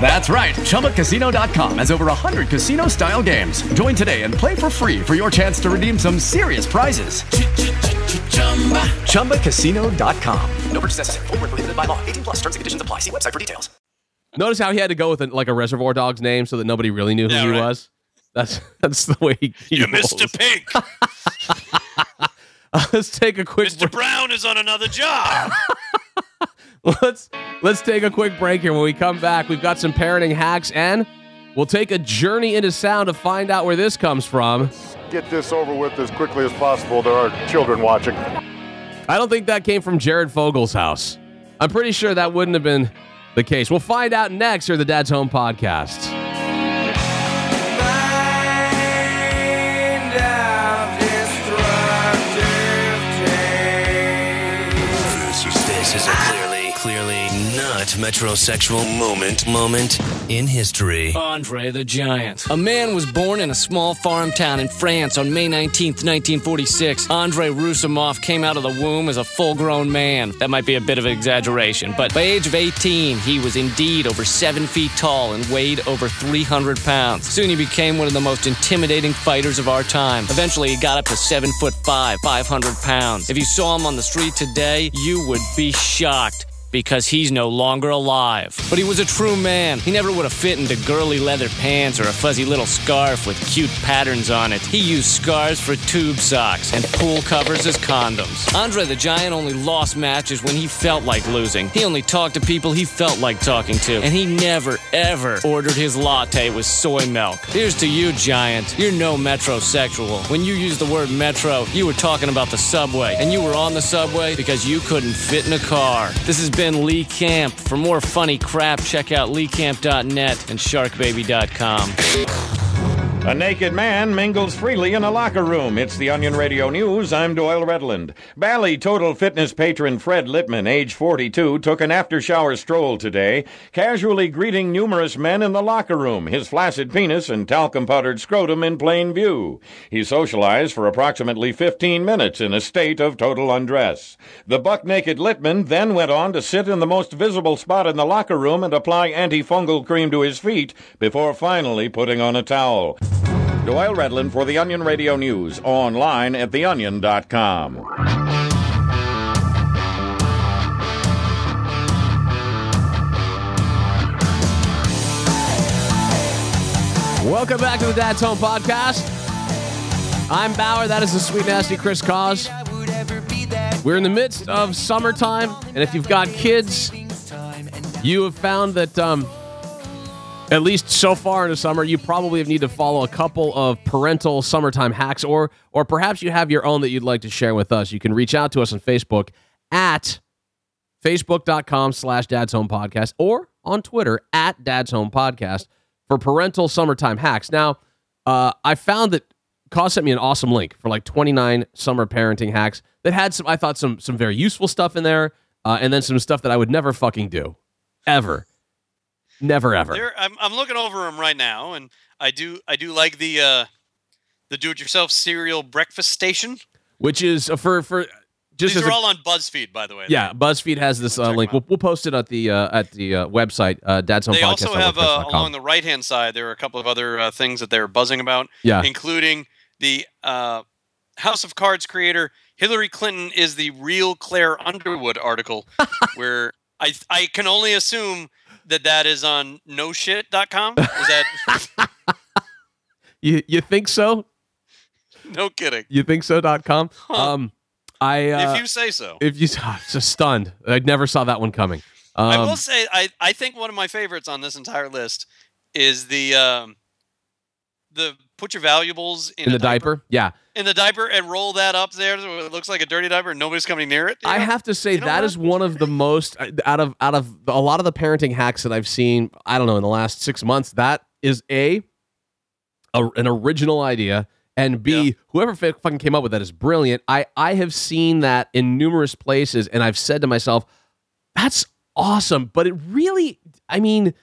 That's right. ChumbaCasino.com has over 100 casino style games. Join today and play for free for your chance to redeem some serious prizes. ChumbaCasino.com. No purchase necessary. Void were prohibited by law. 18 plus. Terms and conditions apply. See website for details. Notice how he had to go with a, like a Reservoir Dogs name so that nobody really knew who Yeah, he right. was. That's (laughs) that's the way he, he You rolls. Mr. Pink. (laughs) Let's take a quick Mr. Brown is on another job. (laughs) let's let's take a quick break here. When we come back, we've got some parenting hacks and we'll take a journey into sound to find out where this comes from. Get this over with as quickly as possible. There are children watching. I don't think that came from Jared Fogle's house. I'm pretty sure that wouldn't have been the case. We'll find out next here the Dad's Home podcast. Clearly, not metrosexual moment, moment in history. Andre the Giant. A man was born in a small farm town in France on May 19th, 1946. Andre Roussimoff came out of the womb as a full grown man. That might be a bit of an exaggeration, but by age of 18, he was indeed over seven feet tall and weighed over 300 pounds. Soon he became one of the most intimidating fighters of our time. Eventually, he got up to seven foot five, 500 pounds. If you saw him on the street today, you would be shocked because he's no longer alive. But he was a true man. He never would have fit into girly leather pants or a fuzzy little scarf with cute patterns on it. He used scarves for tube socks and pool covers as condoms. Andre the Giant only lost matches when he felt like losing. He only talked to people he felt like talking to. And he never, ever ordered his latte with soy milk. Here's to you, Giant. You're no metrosexual. When you used the word metro, you were talking about the subway. And you were on the subway because you couldn't fit in a car. This been Lee Camp. For more funny crap, check out leecamp.net and sharkbaby.com. A naked man mingles freely in a locker room. It's the Onion Radio News. I'm Doyle Redland. Bally Total Fitness patron Fred Littman, age 42, took an after shower stroll today, casually greeting numerous men in the locker room, his flaccid penis and talcum powdered scrotum in plain view. He socialized for approximately 15 minutes in a state of total undress. The buck naked Littman then went on to sit in the most visible spot in the locker room and apply antifungal cream to his feet before finally putting on a towel. Doyle Redland for the Onion Radio News, online at theonion.com. Welcome back to the Dad's Home Podcast. I'm Bauer. That is the sweet, nasty Chris Cause. We're in the midst of summertime, and if you've got kids, you have found that, um, at least so far in the summer, you probably need to follow a couple of parental summertime hacks, or or perhaps you have your own that you'd like to share with us. You can reach out to us on Facebook at facebook.com slash dad's home podcast or on Twitter at dad's home podcast for parental summertime hacks. Now, uh, I found that Cause sent me an awesome link for like 29 summer parenting hacks that had some, I thought, some some very useful stuff in there, uh, and then some stuff that I would never fucking do, ever, never ever. There, I'm, I'm looking over them right now, and I do I do like the uh, the do-it-yourself cereal breakfast station. Which is uh, for for just These are a- all on BuzzFeed, by the way. yeah, BuzzFeed has this uh, link. We'll, we'll post it at the uh, at the uh, website. Uh, Dad's home They podcast. also have uh, along the right hand side. There are a couple of other uh, things that they're buzzing about. Yeah. including the uh, House of Cards creator Hillary Clinton is the real Claire Underwood article, (laughs) where I I can only assume that that is on noshit.com. Is that (laughs) you you think so? no kidding? You think so? Dot com. Um, I uh, if you say so. If you, (laughs) just stunned. I never saw that one coming. Um, I will say I, I think one of my favorites on this entire list is the um, the put your valuables in, in the diaper. Yeah. in the diaper and roll that up there so it looks like a dirty diaper and nobody's coming near it. I know? have to say that is one of the most uh, out of out of a lot of the parenting hacks that I've seen. I don't know in the last six months. That is a, a an original idea, and B whoever fi- fucking came up with that is brilliant. I I have seen that in numerous places, and I've said to myself, that's awesome. But it really, I mean,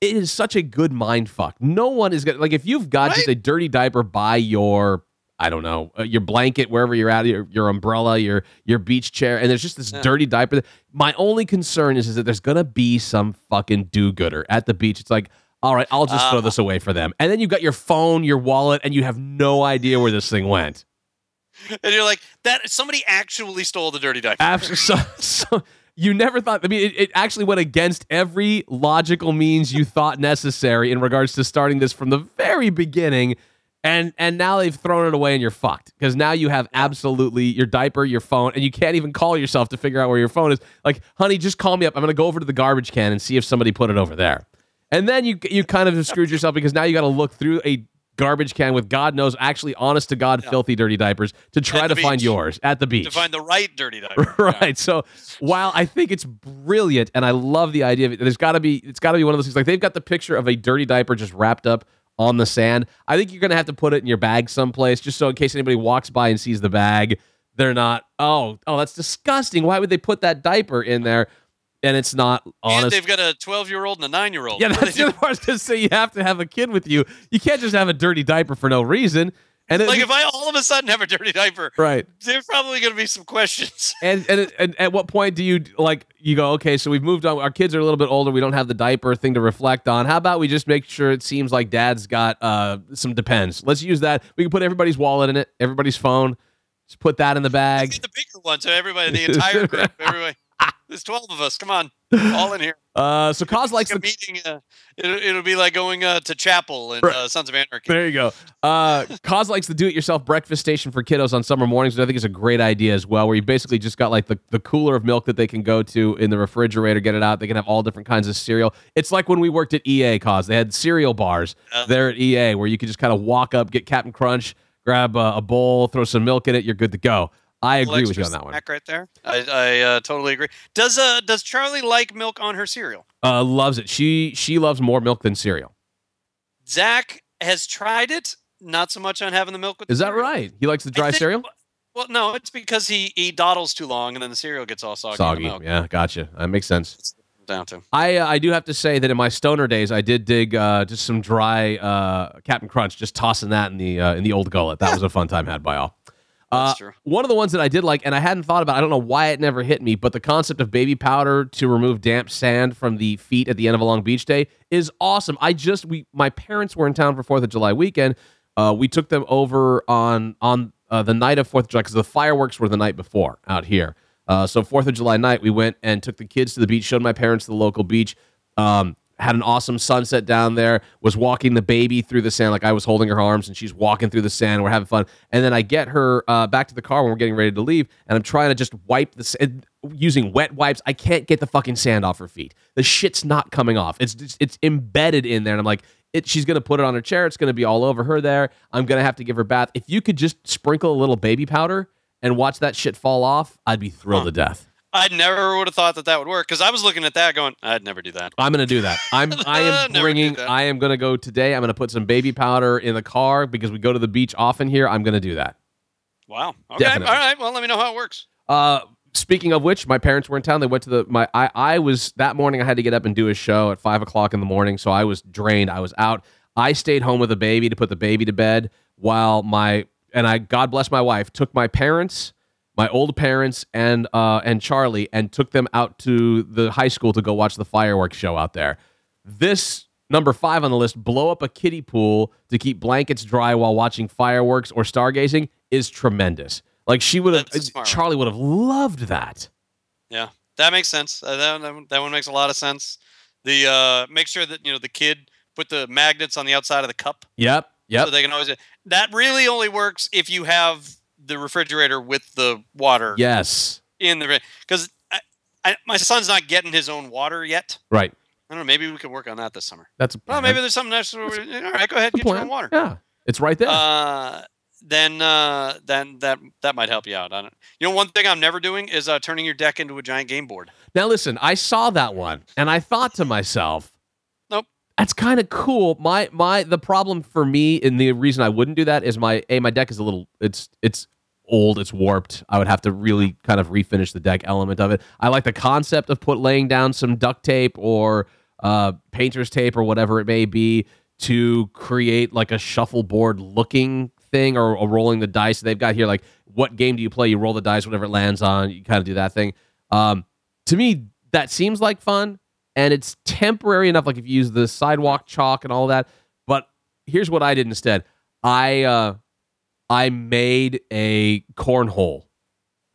it is such a good mind fuck. No one is gonna like if you've got just a dirty diaper by your I don't know uh, your blanket wherever you're at your, your umbrella your your beach chair and there's just this dirty diaper. My only concern is is that there's gonna be some fucking do gooder at the beach. It's like. All right, I'll just throw Uh, this away for them. And then you've got your phone, your wallet, and you have no idea where this thing went. and you're like that somebody actually stole the dirty diaper. After (laughs) so, so you never thought. I mean, it, it actually went against every logical means you thought necessary in regards to starting this from the very beginning, and and now they've thrown it away and you're fucked because now you have absolutely your diaper, your phone, and you can't even call yourself to figure out where your phone is. Like, honey, just call me up. I'm gonna go over to the garbage can and see if somebody put it over there. And then you you kind of screwed yourself because now you got to look through a garbage can with God knows actually honest to God filthy dirty diapers to try to the find yours at the beach. to find the right dirty (laughs) diaper. right. So while I think it's brilliant and I love the idea of it, there's got to be it's got to be one of those things like they've got the picture of a dirty diaper just wrapped up on the sand. I think you're gonna have to put it in your bag someplace just so in case anybody walks by and sees the bag, they're not oh oh that's disgusting. Why would they put that diaper in there? And it's not honest. And they've got a 12 year old and a 9 year old. (laughs) Yeah, that's (laughs) the other part. I was gonna say you have to have a kid with you. You can't just have a dirty diaper for no reason. And it- Like if I all of a sudden have a dirty diaper, right. there's probably going to be some questions. (laughs) And, and and at what point do you like you go okay so we've moved on our kids are a little bit older we don't have the diaper thing to reflect on how about we just make sure it seems like dad's got uh some depends let's use that we can put everybody's wallet in it everybody's phone just put that in the bag the bigger one, so everybody, the entire group, everybody. There's 12 of us. Come on, (laughs) all in here. uh so cause likes Like the meeting. Uh, it'll, it'll be like going uh, to chapel and uh, Sons of Anarchy. There you go. Uh, (laughs) Cause likes the do-it-yourself breakfast station for kiddos on summer mornings, which I think is a great idea as well. Where you basically just got like the, the cooler of milk that they can go to in the refrigerator, get it out. They can have all different kinds of cereal. It's like when we worked at EA. Cause they had cereal bars there at EA where you could just kind of walk up, get Captain Crunch, grab a, a bowl, throw some milk in it, you're good to go. I agree with you on that one. snack right there. I, I uh, totally agree. Does uh does Charlie like milk on her cereal? Uh, loves it. She she loves more milk than cereal. Zach has tried it. Not so much on having the milk with. Is that cereal. right? He likes the dry think- cereal. Well, no, it's because he he dawdles too long, and then the cereal gets all soggy. Soggy. milk. Yeah, gotcha. That makes sense. Down to. I uh, I do have to say that in my stoner days, I did dig uh, just some dry uh, Captain Crunch, just tossing that in the uh, in the old gullet. That was a fun time had by all. Uh. One of the ones that I did like, and I hadn't thought about. I don't know why it never hit me, but the concept of baby powder to remove damp sand from the feet at the end of a long beach day is awesome. I just we my parents were in town for Fourth of July weekend. Uh, we took them over on on uh, the night of Fourth of July because the fireworks were the night before out here. Uh, so Fourth of July night, we went and took the kids to the beach, showed my parents the local beach. Um, had an awesome sunset down there. Was walking the baby through the sand like I was holding her arms, and she's walking through the sand. We're having fun, and then I get her uh, back to the car when we're getting ready to leave, and I'm trying to just wipe the sand using wet wipes. I can't get the fucking sand off her feet. The shit's not coming off. It's just, it's embedded in there, and I'm like. It, she's gonna put it on her chair. It's gonna be all over her there. I'm gonna have to give her bath. If you could just sprinkle a little baby powder and watch that shit fall off, I'd be thrilled to death. I never would have thought that that would work because I was looking at that going, I'd never do that. I'm gonna do that. I'm (laughs) I am bringing. I am gonna go today. I'm gonna put some baby powder in the car because we go to the beach often here. I'm gonna do that. Wow. Okay. Definitely. All right. Well, let me know how it works. Uh, speaking of which, my parents were in town. They went to the my. I I was that morning. I had to get up and do a show at five o'clock in the morning, so I was drained. I was out. I stayed home with the baby to put the baby to bed while my and I God bless my wife took my parents, my old parents, and uh and Charlie and took them out to the high school to go watch the fireworks show out there. This number five on the list, blow up a kiddie pool to keep blankets dry while watching fireworks or stargazing, is tremendous. Like she would have. Charlie would have loved that. Yeah, that makes sense. Uh, that, that, one- that one makes a lot of sense. The uh, make sure that you know the kid put the magnets on the outside of the cup Yep. Yep. so they can always. That really only works if you have the refrigerator with the water yes. in the because my son's not getting his own water yet. Right. I don't know. Maybe we could work on that this summer. That's a Well, maybe there's something else. All right, go ahead, get your own water. Yeah. It's right there. Uh, then uh, then that that might help you out. I don't. You know, one thing I'm never doing is uh, turning your deck into a giant game board. Now listen, I saw that one and I thought to myself, Nope. That's kind of cool. My my the problem for me and the reason I wouldn't do that is my a my deck is a little it's it's old, it's warped. I would have to really kind of refinish the deck element of it. I like the concept of put laying down some duct tape or uh painter's tape or whatever it may be to create like a shuffleboard looking thing or, or rolling the dice. They've got here like what game do you play? You roll the dice, whatever it lands on, you kind of do that thing. Um to me, that seems like fun and it's temporary enough. Like if you use the sidewalk chalk and all that. But here's what I did instead. I uh I made a cornhole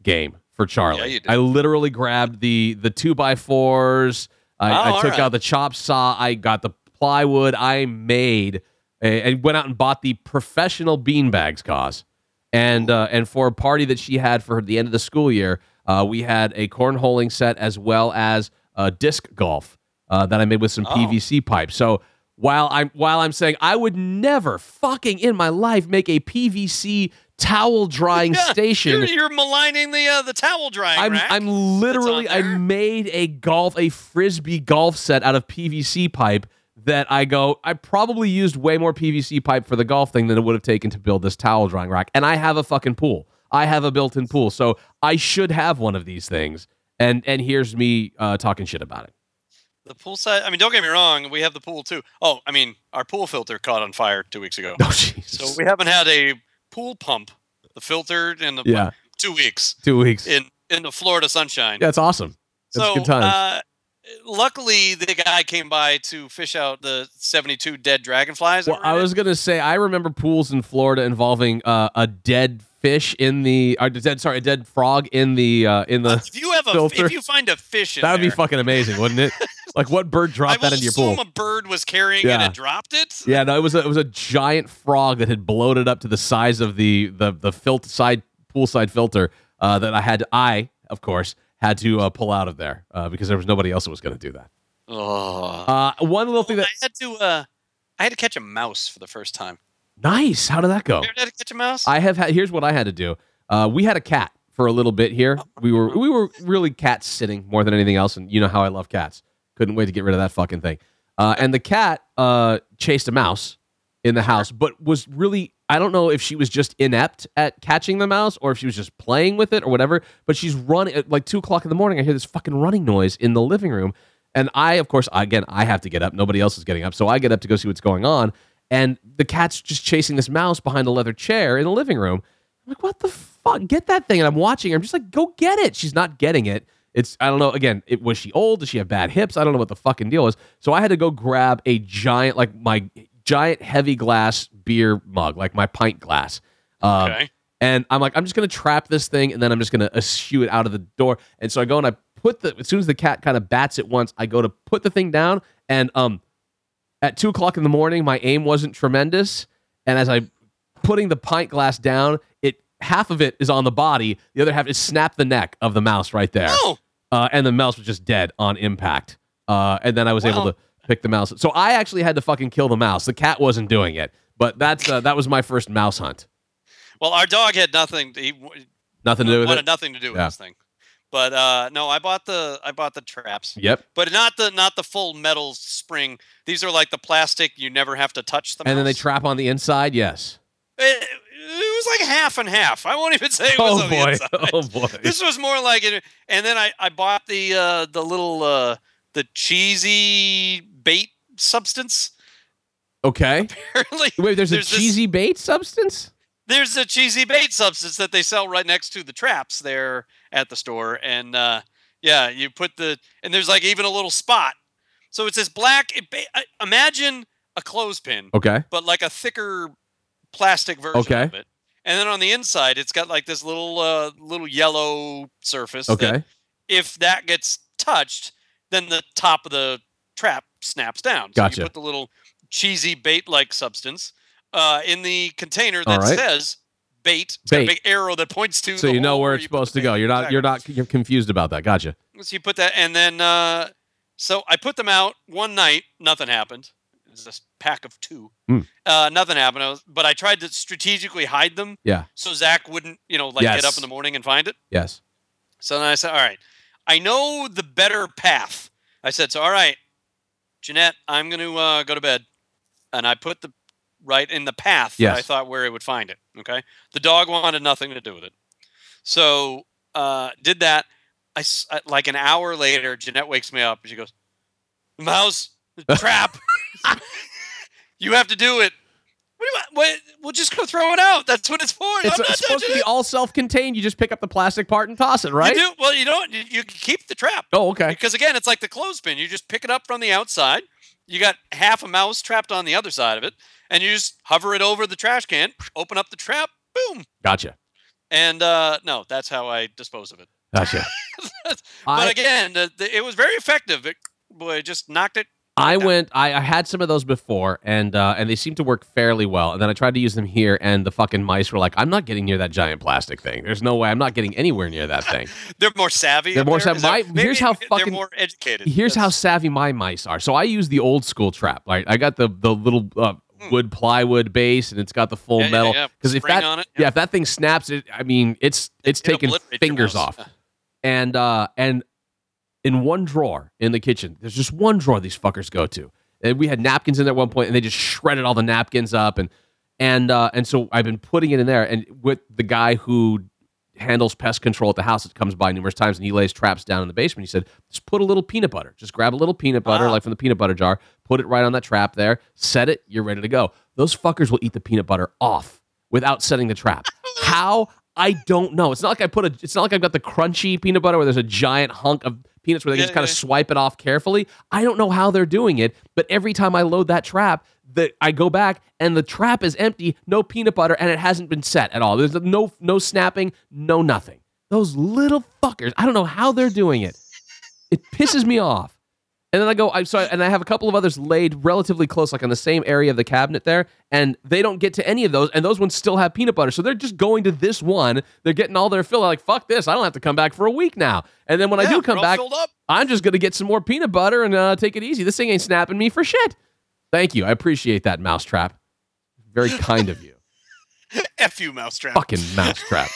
game for Charlie. Yeah. I literally grabbed the the two by fours. I, Oh, I took right. out the chop saw. I got the plywood. I made a, and went out and bought the professional beanbags cause. And uh, and for a party that she had for the end of the school year, uh, we had a cornholing set as well as uh, disc golf uh, that I made with some Oh. PVC pipe. So while I'm while I'm saying I would never fucking in my life make a PVC towel drying (laughs) Yeah, station. You're, you're maligning the uh, the towel drying I'm rack. I'm literally I made a golf a frisbee golf set out of PVC pipe that I go I probably used way more PVC pipe for the golf thing than it would have taken to build this towel drying rack and I have a fucking pool. I have a built-in pool. So I should have one of these things. And and here's me uh, talking shit about it. The pool side. I mean, don't get me wrong. We have the pool too. Oh, I mean, our pool filter caught on fire two weeks ago. (laughs) Oh Jesus. So we haven't had a pool pump, the filter, in the Yeah. two weeks. 2 weeks. in in the Florida sunshine. That's awesome. That's so good times. Uh, luckily, the guy came by to fish out the seventy-two dead dragonflies. Well, I was gonna say I remember pools in Florida involving uh, a dead fish in the, or dead, sorry, a dead frog in the uh, in the if you have a, if you find a fish in that would be fucking amazing, wouldn't it? (laughs) like what bird dropped that into your assume pool? a bird was carrying it and dropped it. Yeah, no, it was a, it was a giant frog that had bloated up to the size of the the the filter side poolside filter uh, that I had I of course had to uh, pull out of there uh, because there was nobody else that was going to do that. Oh. Uh, one little thing that I had to uh, I had to catch a mouse for the first time. nice. How did that go? You ever had to catch a mouse? I have had. Here's what I had to do. Uh, we had a cat for a little bit here. We were we were really cat sitting more than anything else, and you know how I love cats. Couldn't wait to get rid of that fucking thing. Uh, and the cat uh, chased a mouse in the house, but was really I don't know if she was just inept at catching the mouse or if she was just playing with it or whatever. But she's running at like two o'clock in the morning. I hear this fucking running noise in the living room, and I of course again I have to get up. Nobody else is getting up, so I get up to go see what's going on. And the cat's just chasing this mouse behind a leather chair in the living room. I'm like, what the fuck? Get that thing. And I'm watching her. I'm just like, go get it. She's not getting it. It's, I don't know. Again, it, was she old? Does she have bad hips? I don't know what the fucking deal is. So I had to go grab a giant, like my giant heavy glass beer mug, like my pint glass. Um, Okay. And I'm like, I'm just going to trap this thing and then I'm just going to eschew it out of the door. And so I go and I put the, as soon as the cat kind of bats it once, I go to put the thing down. And um, at two o'clock in the morning, my aim wasn't tremendous. And as I putting the pint glass down, it half of it is on the body, the other half is snap the neck of the mouse right there. Oh. Uh, and the mouse was just dead on impact. Uh, and then I was able to pick the mouse. So I actually had to fucking kill the mouse. The cat wasn't doing it, but that's uh, that was my first mouse hunt. Well, our dog had nothing. He Nothing to do with it. wanted it. nothing to do with Yeah. this thing. But uh, no, I bought the I bought the traps. Yep. But not the not the full metal spring. These are like the plastic. You never have to touch them. And then they trap on the inside. Yes. It, it was like half and half. I won't even say it was Oh on the boy. inside. (laughs) Oh boy. This was more like it. And then I I bought the uh, the little uh, the cheesy bait substance. Okay. (laughs) Apparently, Wait, there's, there's a this- cheesy bait substance. there's a cheesy bait substance that they sell right next to the traps there at the store and uh yeah you put the and there's like even a little spot so it's this black it, imagine a clothespin Okay. but like a thicker plastic version Okay. of it and then on the inside it's got like this little uh little yellow surface that Okay. if that gets touched then the top of the trap snaps down so Gotcha. you put the little cheesy bait like substance uh, in the container that right. says bait. It's got a Bait. big arrow that points to So you know where it's supposed to go. You're not. Exactly. You're not. You're confused about that. Gotcha. So you put that, and then uh, so I put them out one night. Nothing happened. It was this pack of two. Hmm. Uh, nothing happened. I was, but I tried to strategically hide them. Yeah. So Zach wouldn't, you know, like get up in the morning and find it. Yes. So then I said, all right, I know the better path. I said, so all right, Jeanette, I'm going to uh, go to bed. And I put the right in the path that I thought where it would find it. Okay. The dog wanted nothing to do with it. So uh, did that. uh, like an hour later, Jeanette wakes me up and she goes, Mouse, (laughs) trap. You have to do it. What do you want? What, we'll just go throw it out. That's what it's for. It's, I'm not it's supposed to be it. all self-contained. You just pick up the plastic part and toss it, right? You do well. You don't. You, you keep the trap. Oh, okay. Because again, it's like the clothespin. You just pick it up from the outside. You got half a mouse trapped on the other side of it, and you just hover it over the trash can, open up the trap, boom. Gotcha. And uh, no, that's how I dispose of it. Gotcha. (laughs) but I- again, the, the, it was very effective. It, boy, it just knocked it I went. I, I had some of those before, and uh, and they seemed to work fairly well. And then I tried to use them here, and the fucking mice were like, "I'm not getting near that giant plastic thing. There's no way. I'm not getting anywhere near that thing." (laughs) They're more savvy. They're more savvy. My- here's how (laughs) they're fucking- more educated. Here's how savvy my mice are. So I use the old school trap. Right, I got the the little uh, wood plywood base, and it's got the full Hmm. Yeah, yeah, metal. yeah. if that it, yeah. if that thing snaps, it. I mean, it's it's It'll taking fingers off. And uh and in one drawer in the kitchen, there's just one drawer these fuckers go to. And we had napkins in there at one point, and they just shredded all the napkins up, and and uh, and so I've been putting it in there, and with the guy who handles pest control at the house that comes by numerous times, and he lays traps down in the basement. He said, just put a little peanut butter, just grab a little peanut butter, like from the peanut butter jar, put it right on that trap there, set it, you're ready to go. Those fuckers will eat the peanut butter off without setting the trap. (laughs) How? I don't know. It's not like I put a. It's not like I've got the crunchy peanut butter where there's a giant hunk of peanuts where they Yeah, just kind of yeah. swipe it off carefully. I don't know how they're doing it, but every time I load that trap, that I go back and the trap is empty, no peanut butter, and it hasn't been set at all. There's no no snapping, no nothing. Those little fuckers. I don't know how they're doing it. It pisses me off. And then I go, I so I, and I have a couple of others laid relatively close, like on the same area of the cabinet there, and they don't get to any of those, and those ones still have peanut butter. So they're just going to this one. They're getting all their fill. Like fuck this, I don't have to come back for a week now. And then when I do come back. I'm just gonna get some more peanut butter and uh, take it easy. This thing ain't snapping me for shit. Thank you, I appreciate that mousetrap. Very kind of you (laughs) F you, mousetrap. fucking mousetrap.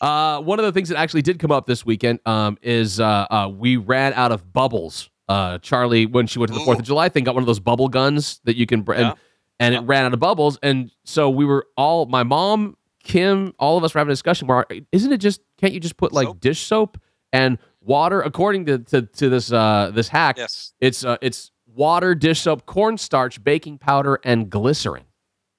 uh, one of the things that actually did come up this weekend um, is uh, uh, we ran out of bubbles. Uh, Charlie, when she went to the Fourth of July thing, got one of those bubble guns that you can, br- and, and it ran out of bubbles. And so we were all, my mom, Kim, all of us were having a discussion. Where isn't it just? Can't you just put like dish soap and water? According to to, to this uh, this hack, Yes. it's uh, it's water, dish soap, cornstarch, baking powder, and glycerin.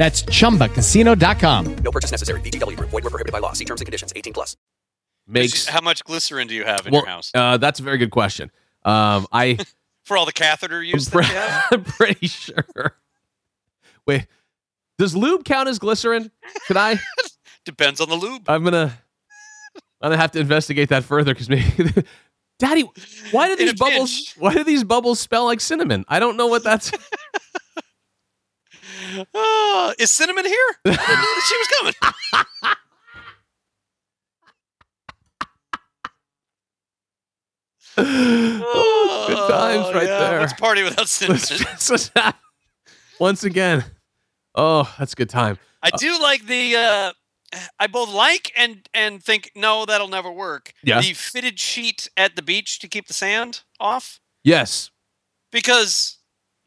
That's chumbacasino.com. No purchase necessary. VGW Group. Void were prohibited by law. See terms and conditions. 18 plus. Makes How much glycerin do you have in well, your house Uh, that's a very good question. Um, I (laughs) for all the catheter use that you have? (laughs) I'm pretty sure. Wait, does lube count as glycerin? Could I? (laughs) Depends on the lube. I'm gonna. I'm gonna have to investigate that further because maybe. Daddy, why do these bubbles? pinch. Why do these bubbles smell like cinnamon? I don't know what that's. Uh, is cinnamon here? I didn't that she was coming. (laughs) oh, good times right yeah. there. Let's party without cinnamon. (laughs) Let's- let's have- Once again. Oh, that's a good time. I do like the. Uh, I both like and and think no, that'll never work. Yeah. The fitted sheet at the beach to keep the sand off Yes, because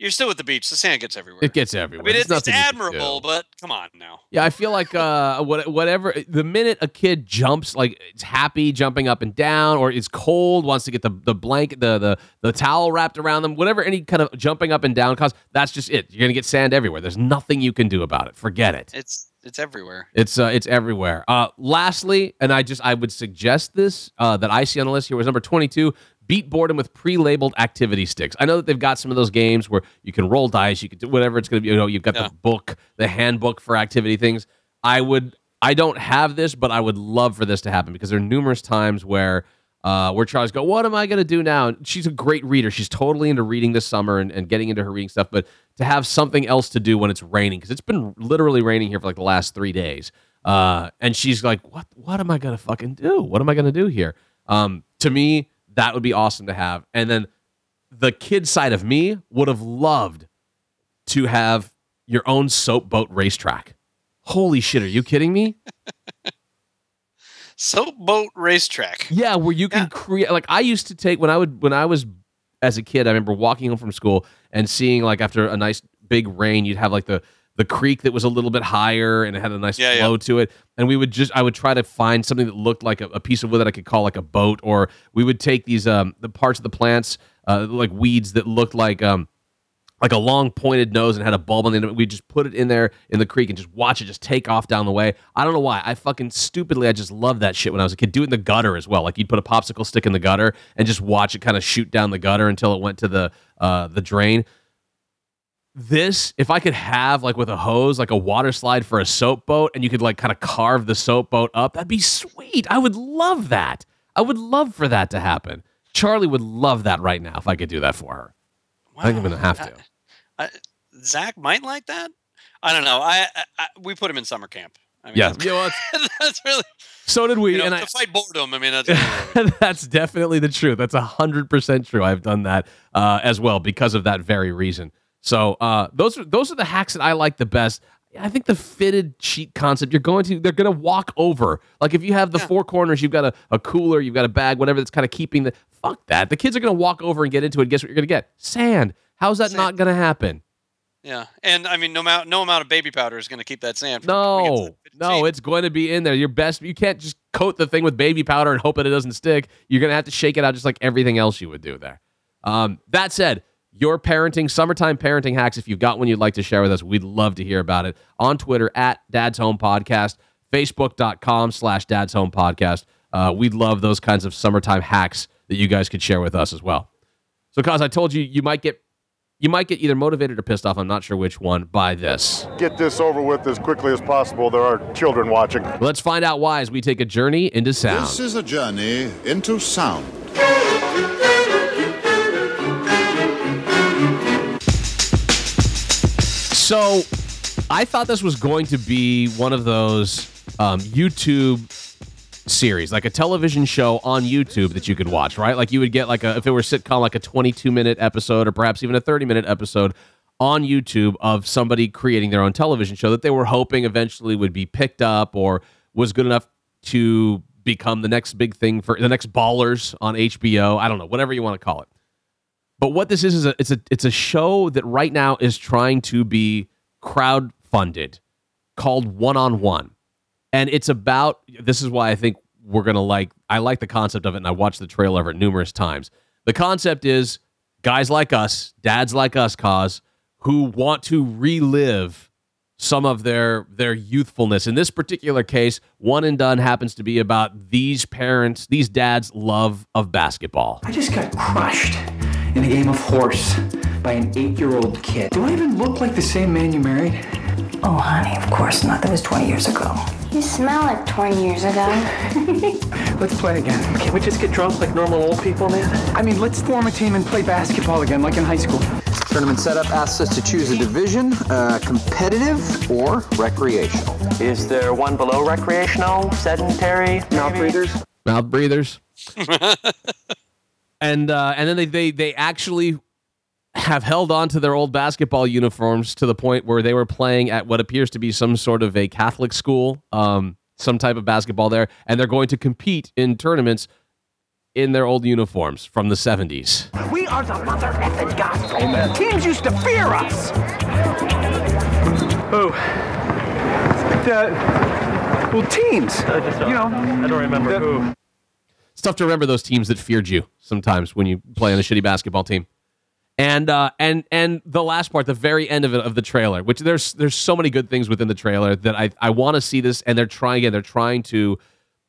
you're still at the beach. The sand gets everywhere. it gets everywhere. I mean, it's, it's nothing you can admirable, but come on now. Yeah, I feel like uh, what, whatever. The minute a kid jumps, like it's happy jumping up and down, or it's cold, wants to get the the blanket, the the the towel wrapped around them, whatever any kind of jumping up and down cause. That's just it. You're gonna get sand everywhere. There's nothing you can do about it. Forget it. It's it's everywhere. It's uh, it's everywhere. Uh, lastly, and I just I would suggest this uh, that I see on the list here was number twenty two. Beat boredom with pre-labeled activity sticks. I know that they've got some of those games where you can roll dice, you can do whatever it's going to be. You know, you've got Yeah. the book, the handbook for activity things. I would, I don't have this, but I would love for this to happen because there are numerous times where uh, where Charles go, what am I going to do now? And she's a great reader. She's totally into reading this summer and, and getting into her reading stuff. But to have something else to do when it's raining, because it's been literally raining here for like the last three days. Uh, and she's like, what, what am I going to fucking do? What am I going to do here? Um, to me, that would be awesome to have. And then the kid side of me would have loved to have your own soap boat racetrack. Holy shit, are you kidding me? (laughs) Soap boat racetrack. Yeah, where you can create like I used to take when I would when I was as a kid, I remember walking home from school and seeing like after a nice big rain, you'd have like the the creek that was a little bit higher and it had a nice Yeah, flow yeah. to it. And we would just I would try to find something that looked like a, a piece of wood that I could call like a boat, or we would take these um the parts of the plants, uh like weeds that looked like um like a long pointed nose and had a bulb on the end of it. We just put it in there in the creek and just watch it just take off down the way. I don't know why. I fucking stupidly, I just loved that shit when I was a kid. Do it in the gutter as well. Like you'd put a popsicle stick in the gutter and just watch it kind of shoot down the gutter until it went to the uh, the drain. This, if I could have like with a hose, like a water slide for a soap boat, and you could like kind of carve the soap boat up, that'd be sweet. I would love that. I would love for that to happen. Charlie would love that right now if I could do that for her. I think I'm gonna have to. I, Zach might like that. I don't know. I, I, I we put him in summer camp. I mean, Yeah. that's, (laughs) You know that's really So did we, you know, and to I, fight boredom. I mean, that's (laughs) that's definitely the truth. That's hundred percent true. I've done that uh, as well because of that very reason. So uh, those are those are the hacks that I like the best. I think the fitted sheet concept. You're going to they're going to walk over. Like if you have the four corners, you've got a, a cooler, you've got a bag, whatever that's kind of keeping the fuck that. The kids are going to walk over and get into it. Guess what you're going to get? Sand. How's that not going to happen? yeah. And I mean, no amount no amount of baby powder is going to keep that sand. From No, no, it's going to be in there. Your best. You can't just coat the thing with baby powder and hope that it doesn't stick. You're going to have to shake it out just like everything else you would do there. Um, that said, your parenting, summertime parenting hacks, if you've got one you'd like to share with us, we'd love to hear about it on Twitter at Dad's Home Podcast, Facebook.com slash Dad's Home Podcast. Uh, we'd love those kinds of summertime hacks that you guys could share with us as well. So, cause I told you, you might get you might get either motivated or pissed off. I'm not sure which one by this. Get this over with as quickly as possible. There are children watching. Let's find out why as we take a journey into sound. This is a journey into sound. So, I thought this was going to be one of those um, YouTube series, like a television show on YouTube that you could watch, right? Like you would get like a if it were sitcom, like a 22 minute episode or perhaps even a 30 minute episode on YouTube of somebody creating their own television show that they were hoping eventually would be picked up or was good enough to become the next big thing for the next ballers on HBO. I don't know, whatever you want to call it. But what this is is a, it's a it's a show that right now is trying to be crowd funded, called One on One, and it's about. This is why I think we're gonna like. I like the concept of it, and I watched the trailer of it numerous times. The concept is guys like us, dads like us, cause who want to relive some of their their youthfulness. In this particular case, one and done happens to be about these parents, these dads' love of basketball. I just got crushed in a game of horse by an eight-year-old kid. Do I even look like the same man you married? Oh, honey, of course not. That was 20 years ago. You smell like 20 years ago. (laughs) Let's play again. Can't we just get drunk like normal old people, man? I mean, let's form a team and play basketball again, like in high school. Tournament setup asks us to choose a division, uh, competitive or recreational. Is there one below recreational, sedentary, Mouth breathers? mouth breathers. (laughs) and uh, and then they, they they actually have held on to their old basketball uniforms to the point where they were playing at what appears to be some sort of a Catholic school, um, some type of basketball there, and they're going to compete in tournaments in their old uniforms from the 70s. We are the mother effing gospel. Teams used to fear us. Who? The well, teams. you know, I don't remember who. Tough to remember those teams that feared you sometimes when you play on a shitty basketball team. And uh, and and the last part, the very end of it of the trailer, which there's there's so many good things within the trailer that I I want to see this, and they're trying again, they're trying to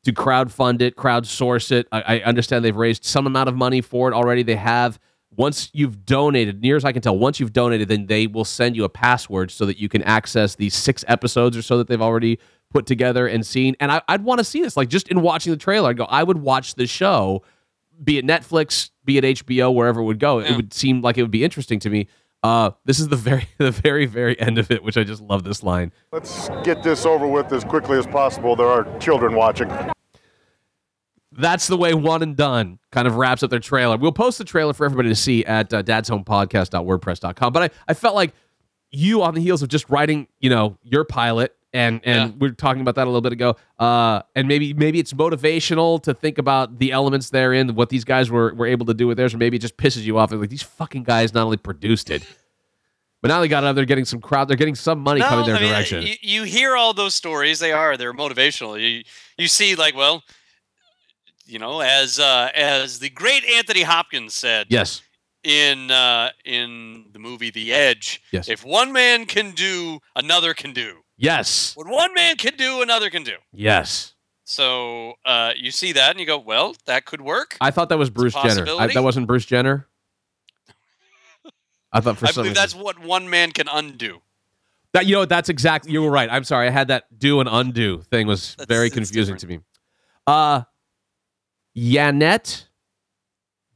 to crowdfund it, crowdsource it. I, I understand they've raised some amount of money for it already. They have. Once you've donated, near as I can tell, once you've donated, then they will send you a password so that you can access these six episodes or so that they've already put together and seen. And I, I'd want to see this, like just in watching the trailer, I'd go, I would watch this show, be it Netflix, be it HBO, wherever it would go. It would seem like it would be interesting to me. Uh, this is the (laughs) very, the very, very end of it, which I just love this line. Let's get this over with as quickly as possible. There are children watching. That's the way one and done kind of wraps up their trailer. We'll post the trailer for everybody to see at uh, dadshomepodcast.wordpress.com. But I, I felt like you on the heels of just writing, you know, your pilot and and we are talking about that a little bit ago. Uh, and maybe maybe it's motivational to think about the elements therein, what these guys were were able to do with theirs, or maybe it just pisses you off. Like these fucking guys not only produced it, but now they got out there getting some crowd. They're getting some money coming their I mean, direction. You, you hear all those stories; they are they're motivational. You you see, like, well, you know, as uh, as the great Anthony Hopkins said, yes, in uh, in the movie The Edge. Yes. If one man can do, another can do. Yes. What one man can do, another can do. Yes. So uh, you see that and you go, well, that could work. I thought that was Bruce Jenner. I, that wasn't Bruce Jenner. I thought for I some believe reason- that's what one man can undo. That you know that's exactly you were right. I'm sorry. I had that do and undo thing was very confusing to me. Uh Yanet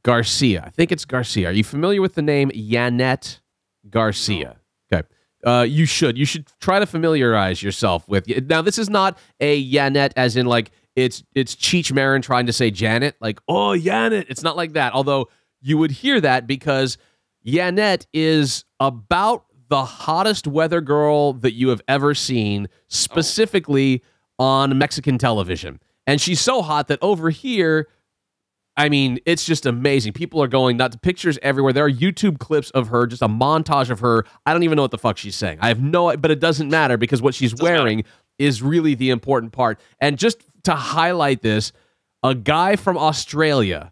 Garcia. I think it's Garcia. Are you familiar with the name Yanet Garcia? Uh, you should. You should try to familiarize yourself with. Now, this is not a Yanette, as in like it's it's Cheech Marin trying to say Janet, like oh Janet. It's not like that. Although you would hear that because Yanet is about the hottest weather girl that you have ever seen, specifically on Mexican television. And she's so hot that over here, I mean, it's just amazing. People are going nuts. Pictures everywhere. There are YouTube clips of her, just a montage of her. I don't even know what the fuck she's saying. I have no, but it doesn't matter because what she's wearing is really the important part. And just to highlight this, a guy from Australia,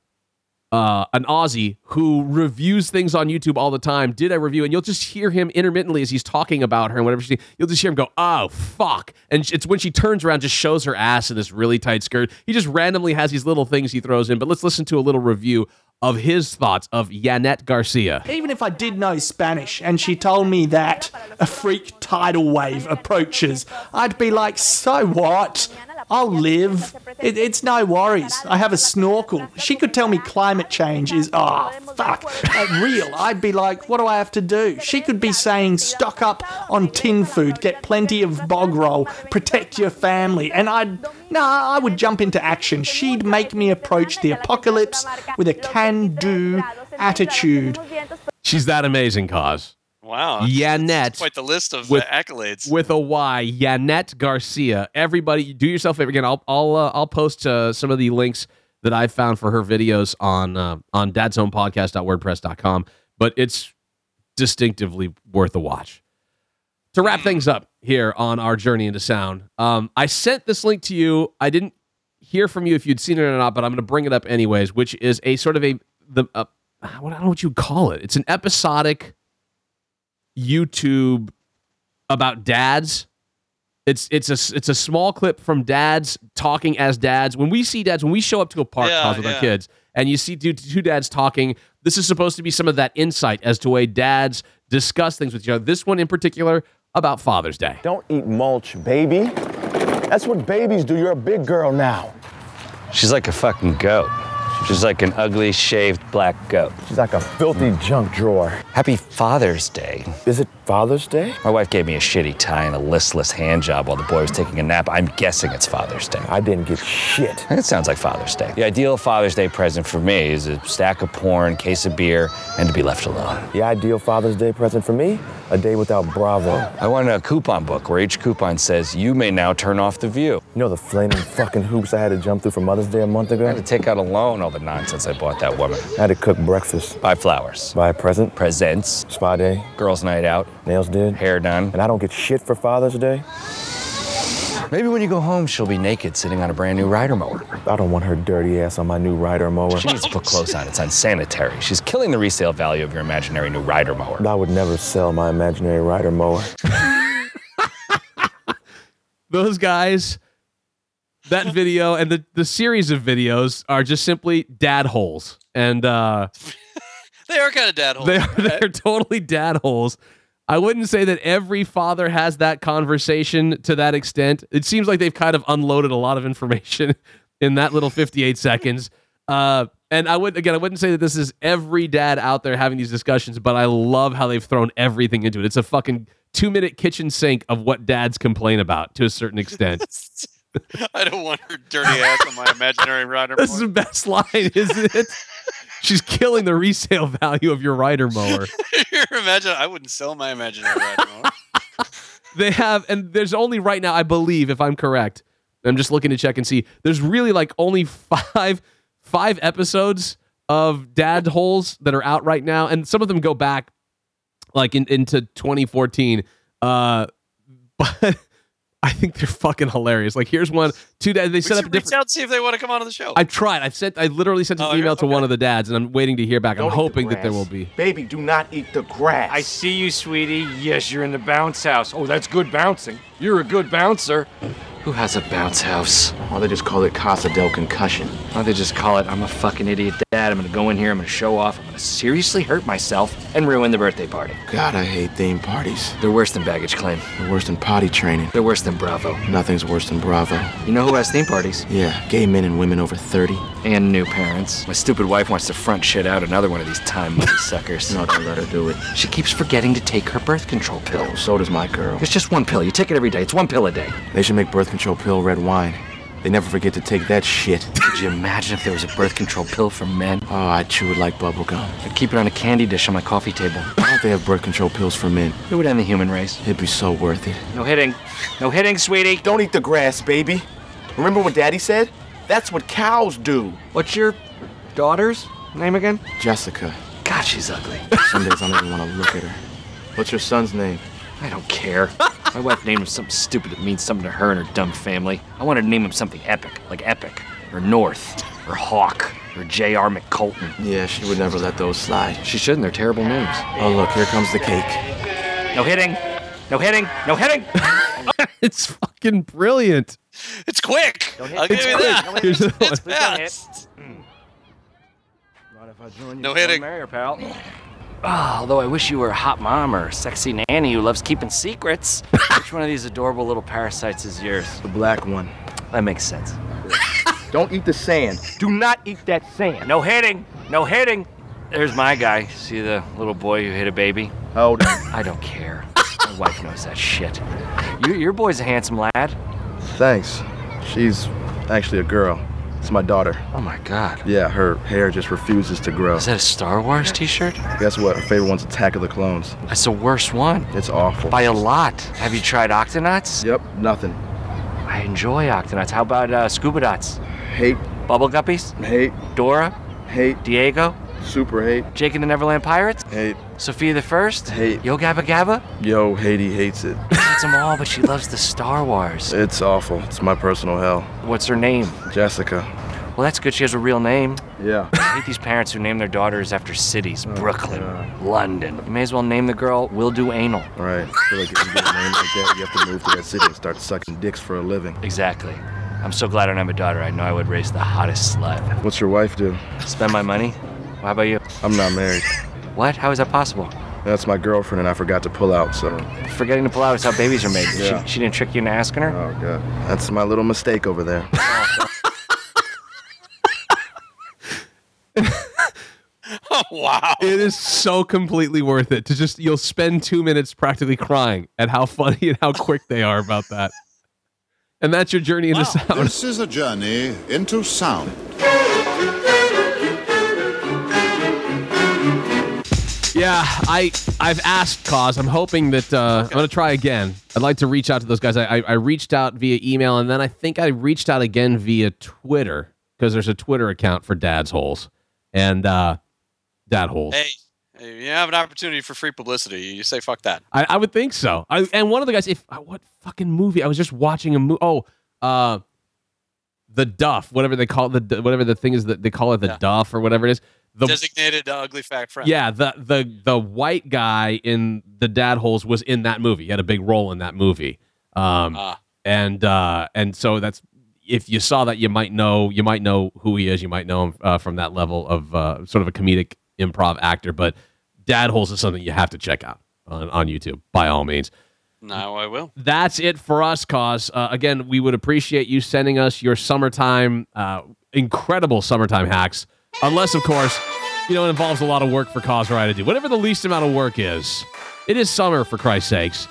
uh, an Aussie who reviews things on YouTube all the time, did a review, and you'll just hear him intermittently as he's talking about her and whatever she. You'll just hear him go, "Oh fuck!" And it's when she turns around, just shows her ass in this really tight skirt. He just randomly has these little things he throws in. But let's listen to a little review of his thoughts of Yanet Garcia. Even if I did know Spanish and she told me that a freak tidal wave approaches, I'd be like, so what? I'll live. It, it's no worries. I have a snorkel. She could tell me climate change is, oh, fuck, uh, real. I'd be like, what do I have to do? She could be saying, stock up on tin food, get plenty of bog roll, protect your family. And I'd, nah, I would jump into action. She'd make me approach the apocalypse with a can do attitude. She's that amazing, cause. Wow. Yanet. Quite the list of With- uh, accolades. with a Y, Yanet Garcia. Everybody, do yourself a favor again. I'll I'll uh, I'll post uh, some of the links that I found for her videos on uh, on dadshomepodcast.wordpress.com. But it's distinctively worth a watch. To wrap things up here on our journey into sound, um, I sent this link to you. I didn't hear from you if you'd seen it or not, but I'm going to bring it up anyways. Which is a sort of a the uh, what I don't know what you call it. It's an episodic YouTube about dads. It's it's a it's a small clip from dads talking as dads. When we see dads, when we show up to a park Yeah, with yeah. our kids, and you see two, two dads talking, this is supposed to be some of that insight as to way dads discuss things with each other. This one in particular about Father's Day. Don't eat mulch, baby. That's what babies do. You're a big girl now. She's like a fucking goat. She's like an ugly, shaved black goat. She's like a filthy junk drawer. Happy Father's Day. Is it Father's Day? My wife gave me a shitty tie and a listless hand job while the boy was taking a nap. I'm guessing it's Father's Day. I didn't get shit. It sounds like Father's Day. The ideal Father's Day present for me is a stack of porn, case of beer, and to be left alone. The ideal Father's Day present for me? A day without Bravo. I want a coupon book where each coupon says, You may now turn off the view. You know the flaming fucking hoops I had to jump through for Mother's Day a month ago? I had to take out a loan all the nonsense I bought that woman. I had to cook breakfast. Buy flowers. Buy a present. Presents. Spa day. Girls' night out. Nails did. Hair done. And I don't get shit for Father's Day? Maybe when you go home, she'll be naked sitting on a brand new rider mower. I don't want her dirty ass on my new rider mower. She needs to put clothes on. It's unsanitary. She's killing the resale value of your imaginary new rider mower. I would never sell my imaginary rider mower. (laughs) Those guys, that video and the, the series of videos are just simply dad holes. And uh (laughs) They are kind of dad holes. They are (laughs) they're totally dad holes. I wouldn't say that every father has that conversation to that extent. It seems like they've kind of unloaded a lot of information (laughs) in that little 58 seconds. Uh, and I would again, I wouldn't say that this is every dad out there having these discussions, but I love how they've thrown everything into it. It's a fucking two minute kitchen sink of what dads complain about to a certain extent. (laughs) I don't want her dirty ass on my imaginary rider. This is the best line, isn't it? (laughs) She's killing the resale value of your rider mower. (laughs) your Imagine I wouldn't sell my imaginary rider mower. (laughs) they have and there's only right now i believe if i'm correct i'm just looking to check and see there's really like only five five episodes of dad holes that are out right now and some of them go back like in, into 2014 uh (laughs) but I think they're fucking hilarious. Like here's one. Two dads. They We set up should a reach different. out and see if they want to come on the show. I've tried. I've sent. I literally sent an Oh, email okay. to one of the dads, and I'm waiting to hear back. I'm Don't eat the hoping that there grass. will be. Baby, do not eat the grass. I see you, sweetie. Yes, you're in the bounce house. Oh, that's good bouncing. You're a good bouncer. Who has a bounce house? Oh, they just call it Casa del Concussion. Why they just call it I'm a fucking idiot dad. I'm gonna go in here, I'm gonna show off, I'm gonna seriously hurt myself and ruin the birthday party. God, I hate theme parties. They're worse than baggage claim. They're worse than potty training. They're worse than Bravo. Nothing's worse than Bravo. You know who has theme parties? Yeah, gay men and women over 30. And new parents. My stupid wife wants to front shit out another one of these time money (laughs) suckers. No, don't let her do it. She keeps forgetting to take her birth control pill. Oh, so does my girl. It's just one pill. You take it every day. It's one pill a day. They should make birth control pill red wine. They never forget to take that shit. (laughs) Could you imagine if there was a birth control pill for men? Oh, I'd chew it like bubble gum. I'd keep it on a candy dish on my coffee table. Why don't they have birth control pills for men? It would end the human race. It'd be so worth it. No hitting. No hitting, sweetie. Don't eat the grass, baby. Remember what Daddy said? That's what cows do. What's your daughter's name again? Jessica. God, she's ugly. Some days I don't even want to look at her. What's your son's name? I don't care. (laughs) My wife named him something stupid that means something to her and her dumb family. I wanted to name him something epic, like Epic, or North, or Hawk, or J.R. McColton. Yeah, she would never let those slide. She shouldn't, they're terrible names. Oh, look, here comes the cake. No hitting. No hitting. No hitting. (laughs) it's fucking brilliant. It's quick. I'll give It's you quick. that. Here's (laughs) the It's one. fast. Not if I join No hitting. pal. Ah, although I wish you were a hot mom or a sexy nanny who loves keeping secrets. (laughs) Which one of these adorable little parasites is yours? The black one. That makes sense. (laughs) Don't eat the sand. Do not eat that sand. No hitting. No hitting. There's my guy. See the little boy who hit a baby? How old? I don't care. My wife knows that shit. You, your boy's a handsome lad. Thanks. She's actually a girl. It's my daughter. Oh my god. Yeah, her hair just refuses to grow. Is that a Star Wars t-shirt? Guess what? Her favorite one's Attack of the Clones. That's the worst one. It's awful. By a lot. Have you tried Octonauts? Yep, nothing. I enjoy Octonauts. How about uh, Scuba Dots? Hate, Bubble Guppies? hate, Dora? hate, Diego? super hate, Jake and the Neverland Pirates? hate, Sofia the First? hate. Yo Gabba Gabba? Yo, Haiti hates it. (laughs) Hates them all, but she loves the Star Wars. It's awful. It's my personal hell. What's her name? Jessica. Well, that's good. She has a real name. Yeah. I hate these parents who name their daughters after cities. Oh, Brooklyn, London. You may as well name the girl Will Do Anal. Right. I feel like if you get a name like that, you have to move to that city and start sucking dicks for a living. Exactly. I'm so glad I don't have a daughter. I know I would raise the hottest slut. What's your wife do? Spend my money? Well, how about you? I'm not married. What? How is that possible? That's my girlfriend, and I forgot to pull out, so. Forgetting to pull out is how babies are made. (laughs) Yeah. She, she didn't trick you into asking her? Oh, God. That's my little mistake over there. (laughs) Oh wow. It is so completely worth it to just you'll spend two minutes practically crying at how funny and how quick they are about that. And that's your journey into sound. This is a journey into sound. Yeah, I I've asked cause. I'm hoping that uh, I'm gonna try again. I'd like to reach out to those guys. I, I I reached out via email and then I think I reached out again via Twitter because there's a Twitter account for Dad's Holes and uh, Dad Holes. Hey, you have an opportunity for free publicity. You say fuck that. I, I would think so. I, and one of the guys, if uh, what fucking movie? I was just watching a movie. Oh, uh, the Duff, whatever they call it, the whatever the thing is that they call it, the Yeah. Duff or whatever it is. The Designated uh, ugly fat friend. yeah, the the the white guy in the Dad Holes was in that movie. He had a big role in that movie. Um, Ah. and uh, and so that's if you saw that, you might know you might know who he is. You might know him uh, from that level of uh, sort of a comedic improv actor. But Dad Holes is something you have to check out on, on YouTube by all means. Now I will. That's it for us, cause uh, again, we would appreciate you sending us your summertime, uh, incredible summertime hacks. Unless, of course, you know it involves a lot of work for cause or I to do. Whatever the least amount of work is, it is summer for Christ's sakes.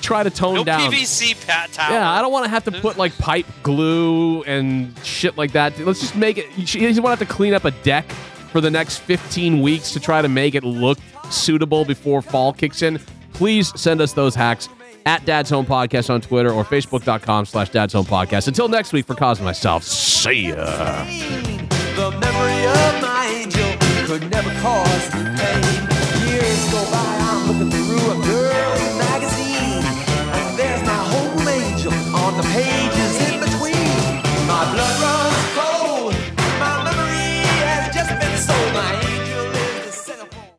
Try to tone No down. PVC pat towel. Yeah, I don't want to have to put like pipe glue and shit like that. Let's just make it. You you want to have to clean up a deck for the next 15 weeks to try to make it look suitable before fall kicks in. Please send us those hacks at Dad's Home Podcast on Twitter or Facebook.com slash Dad's Home Podcast. Until next week, for Cause and myself, see ya. The memory of my angel could never cause me pain.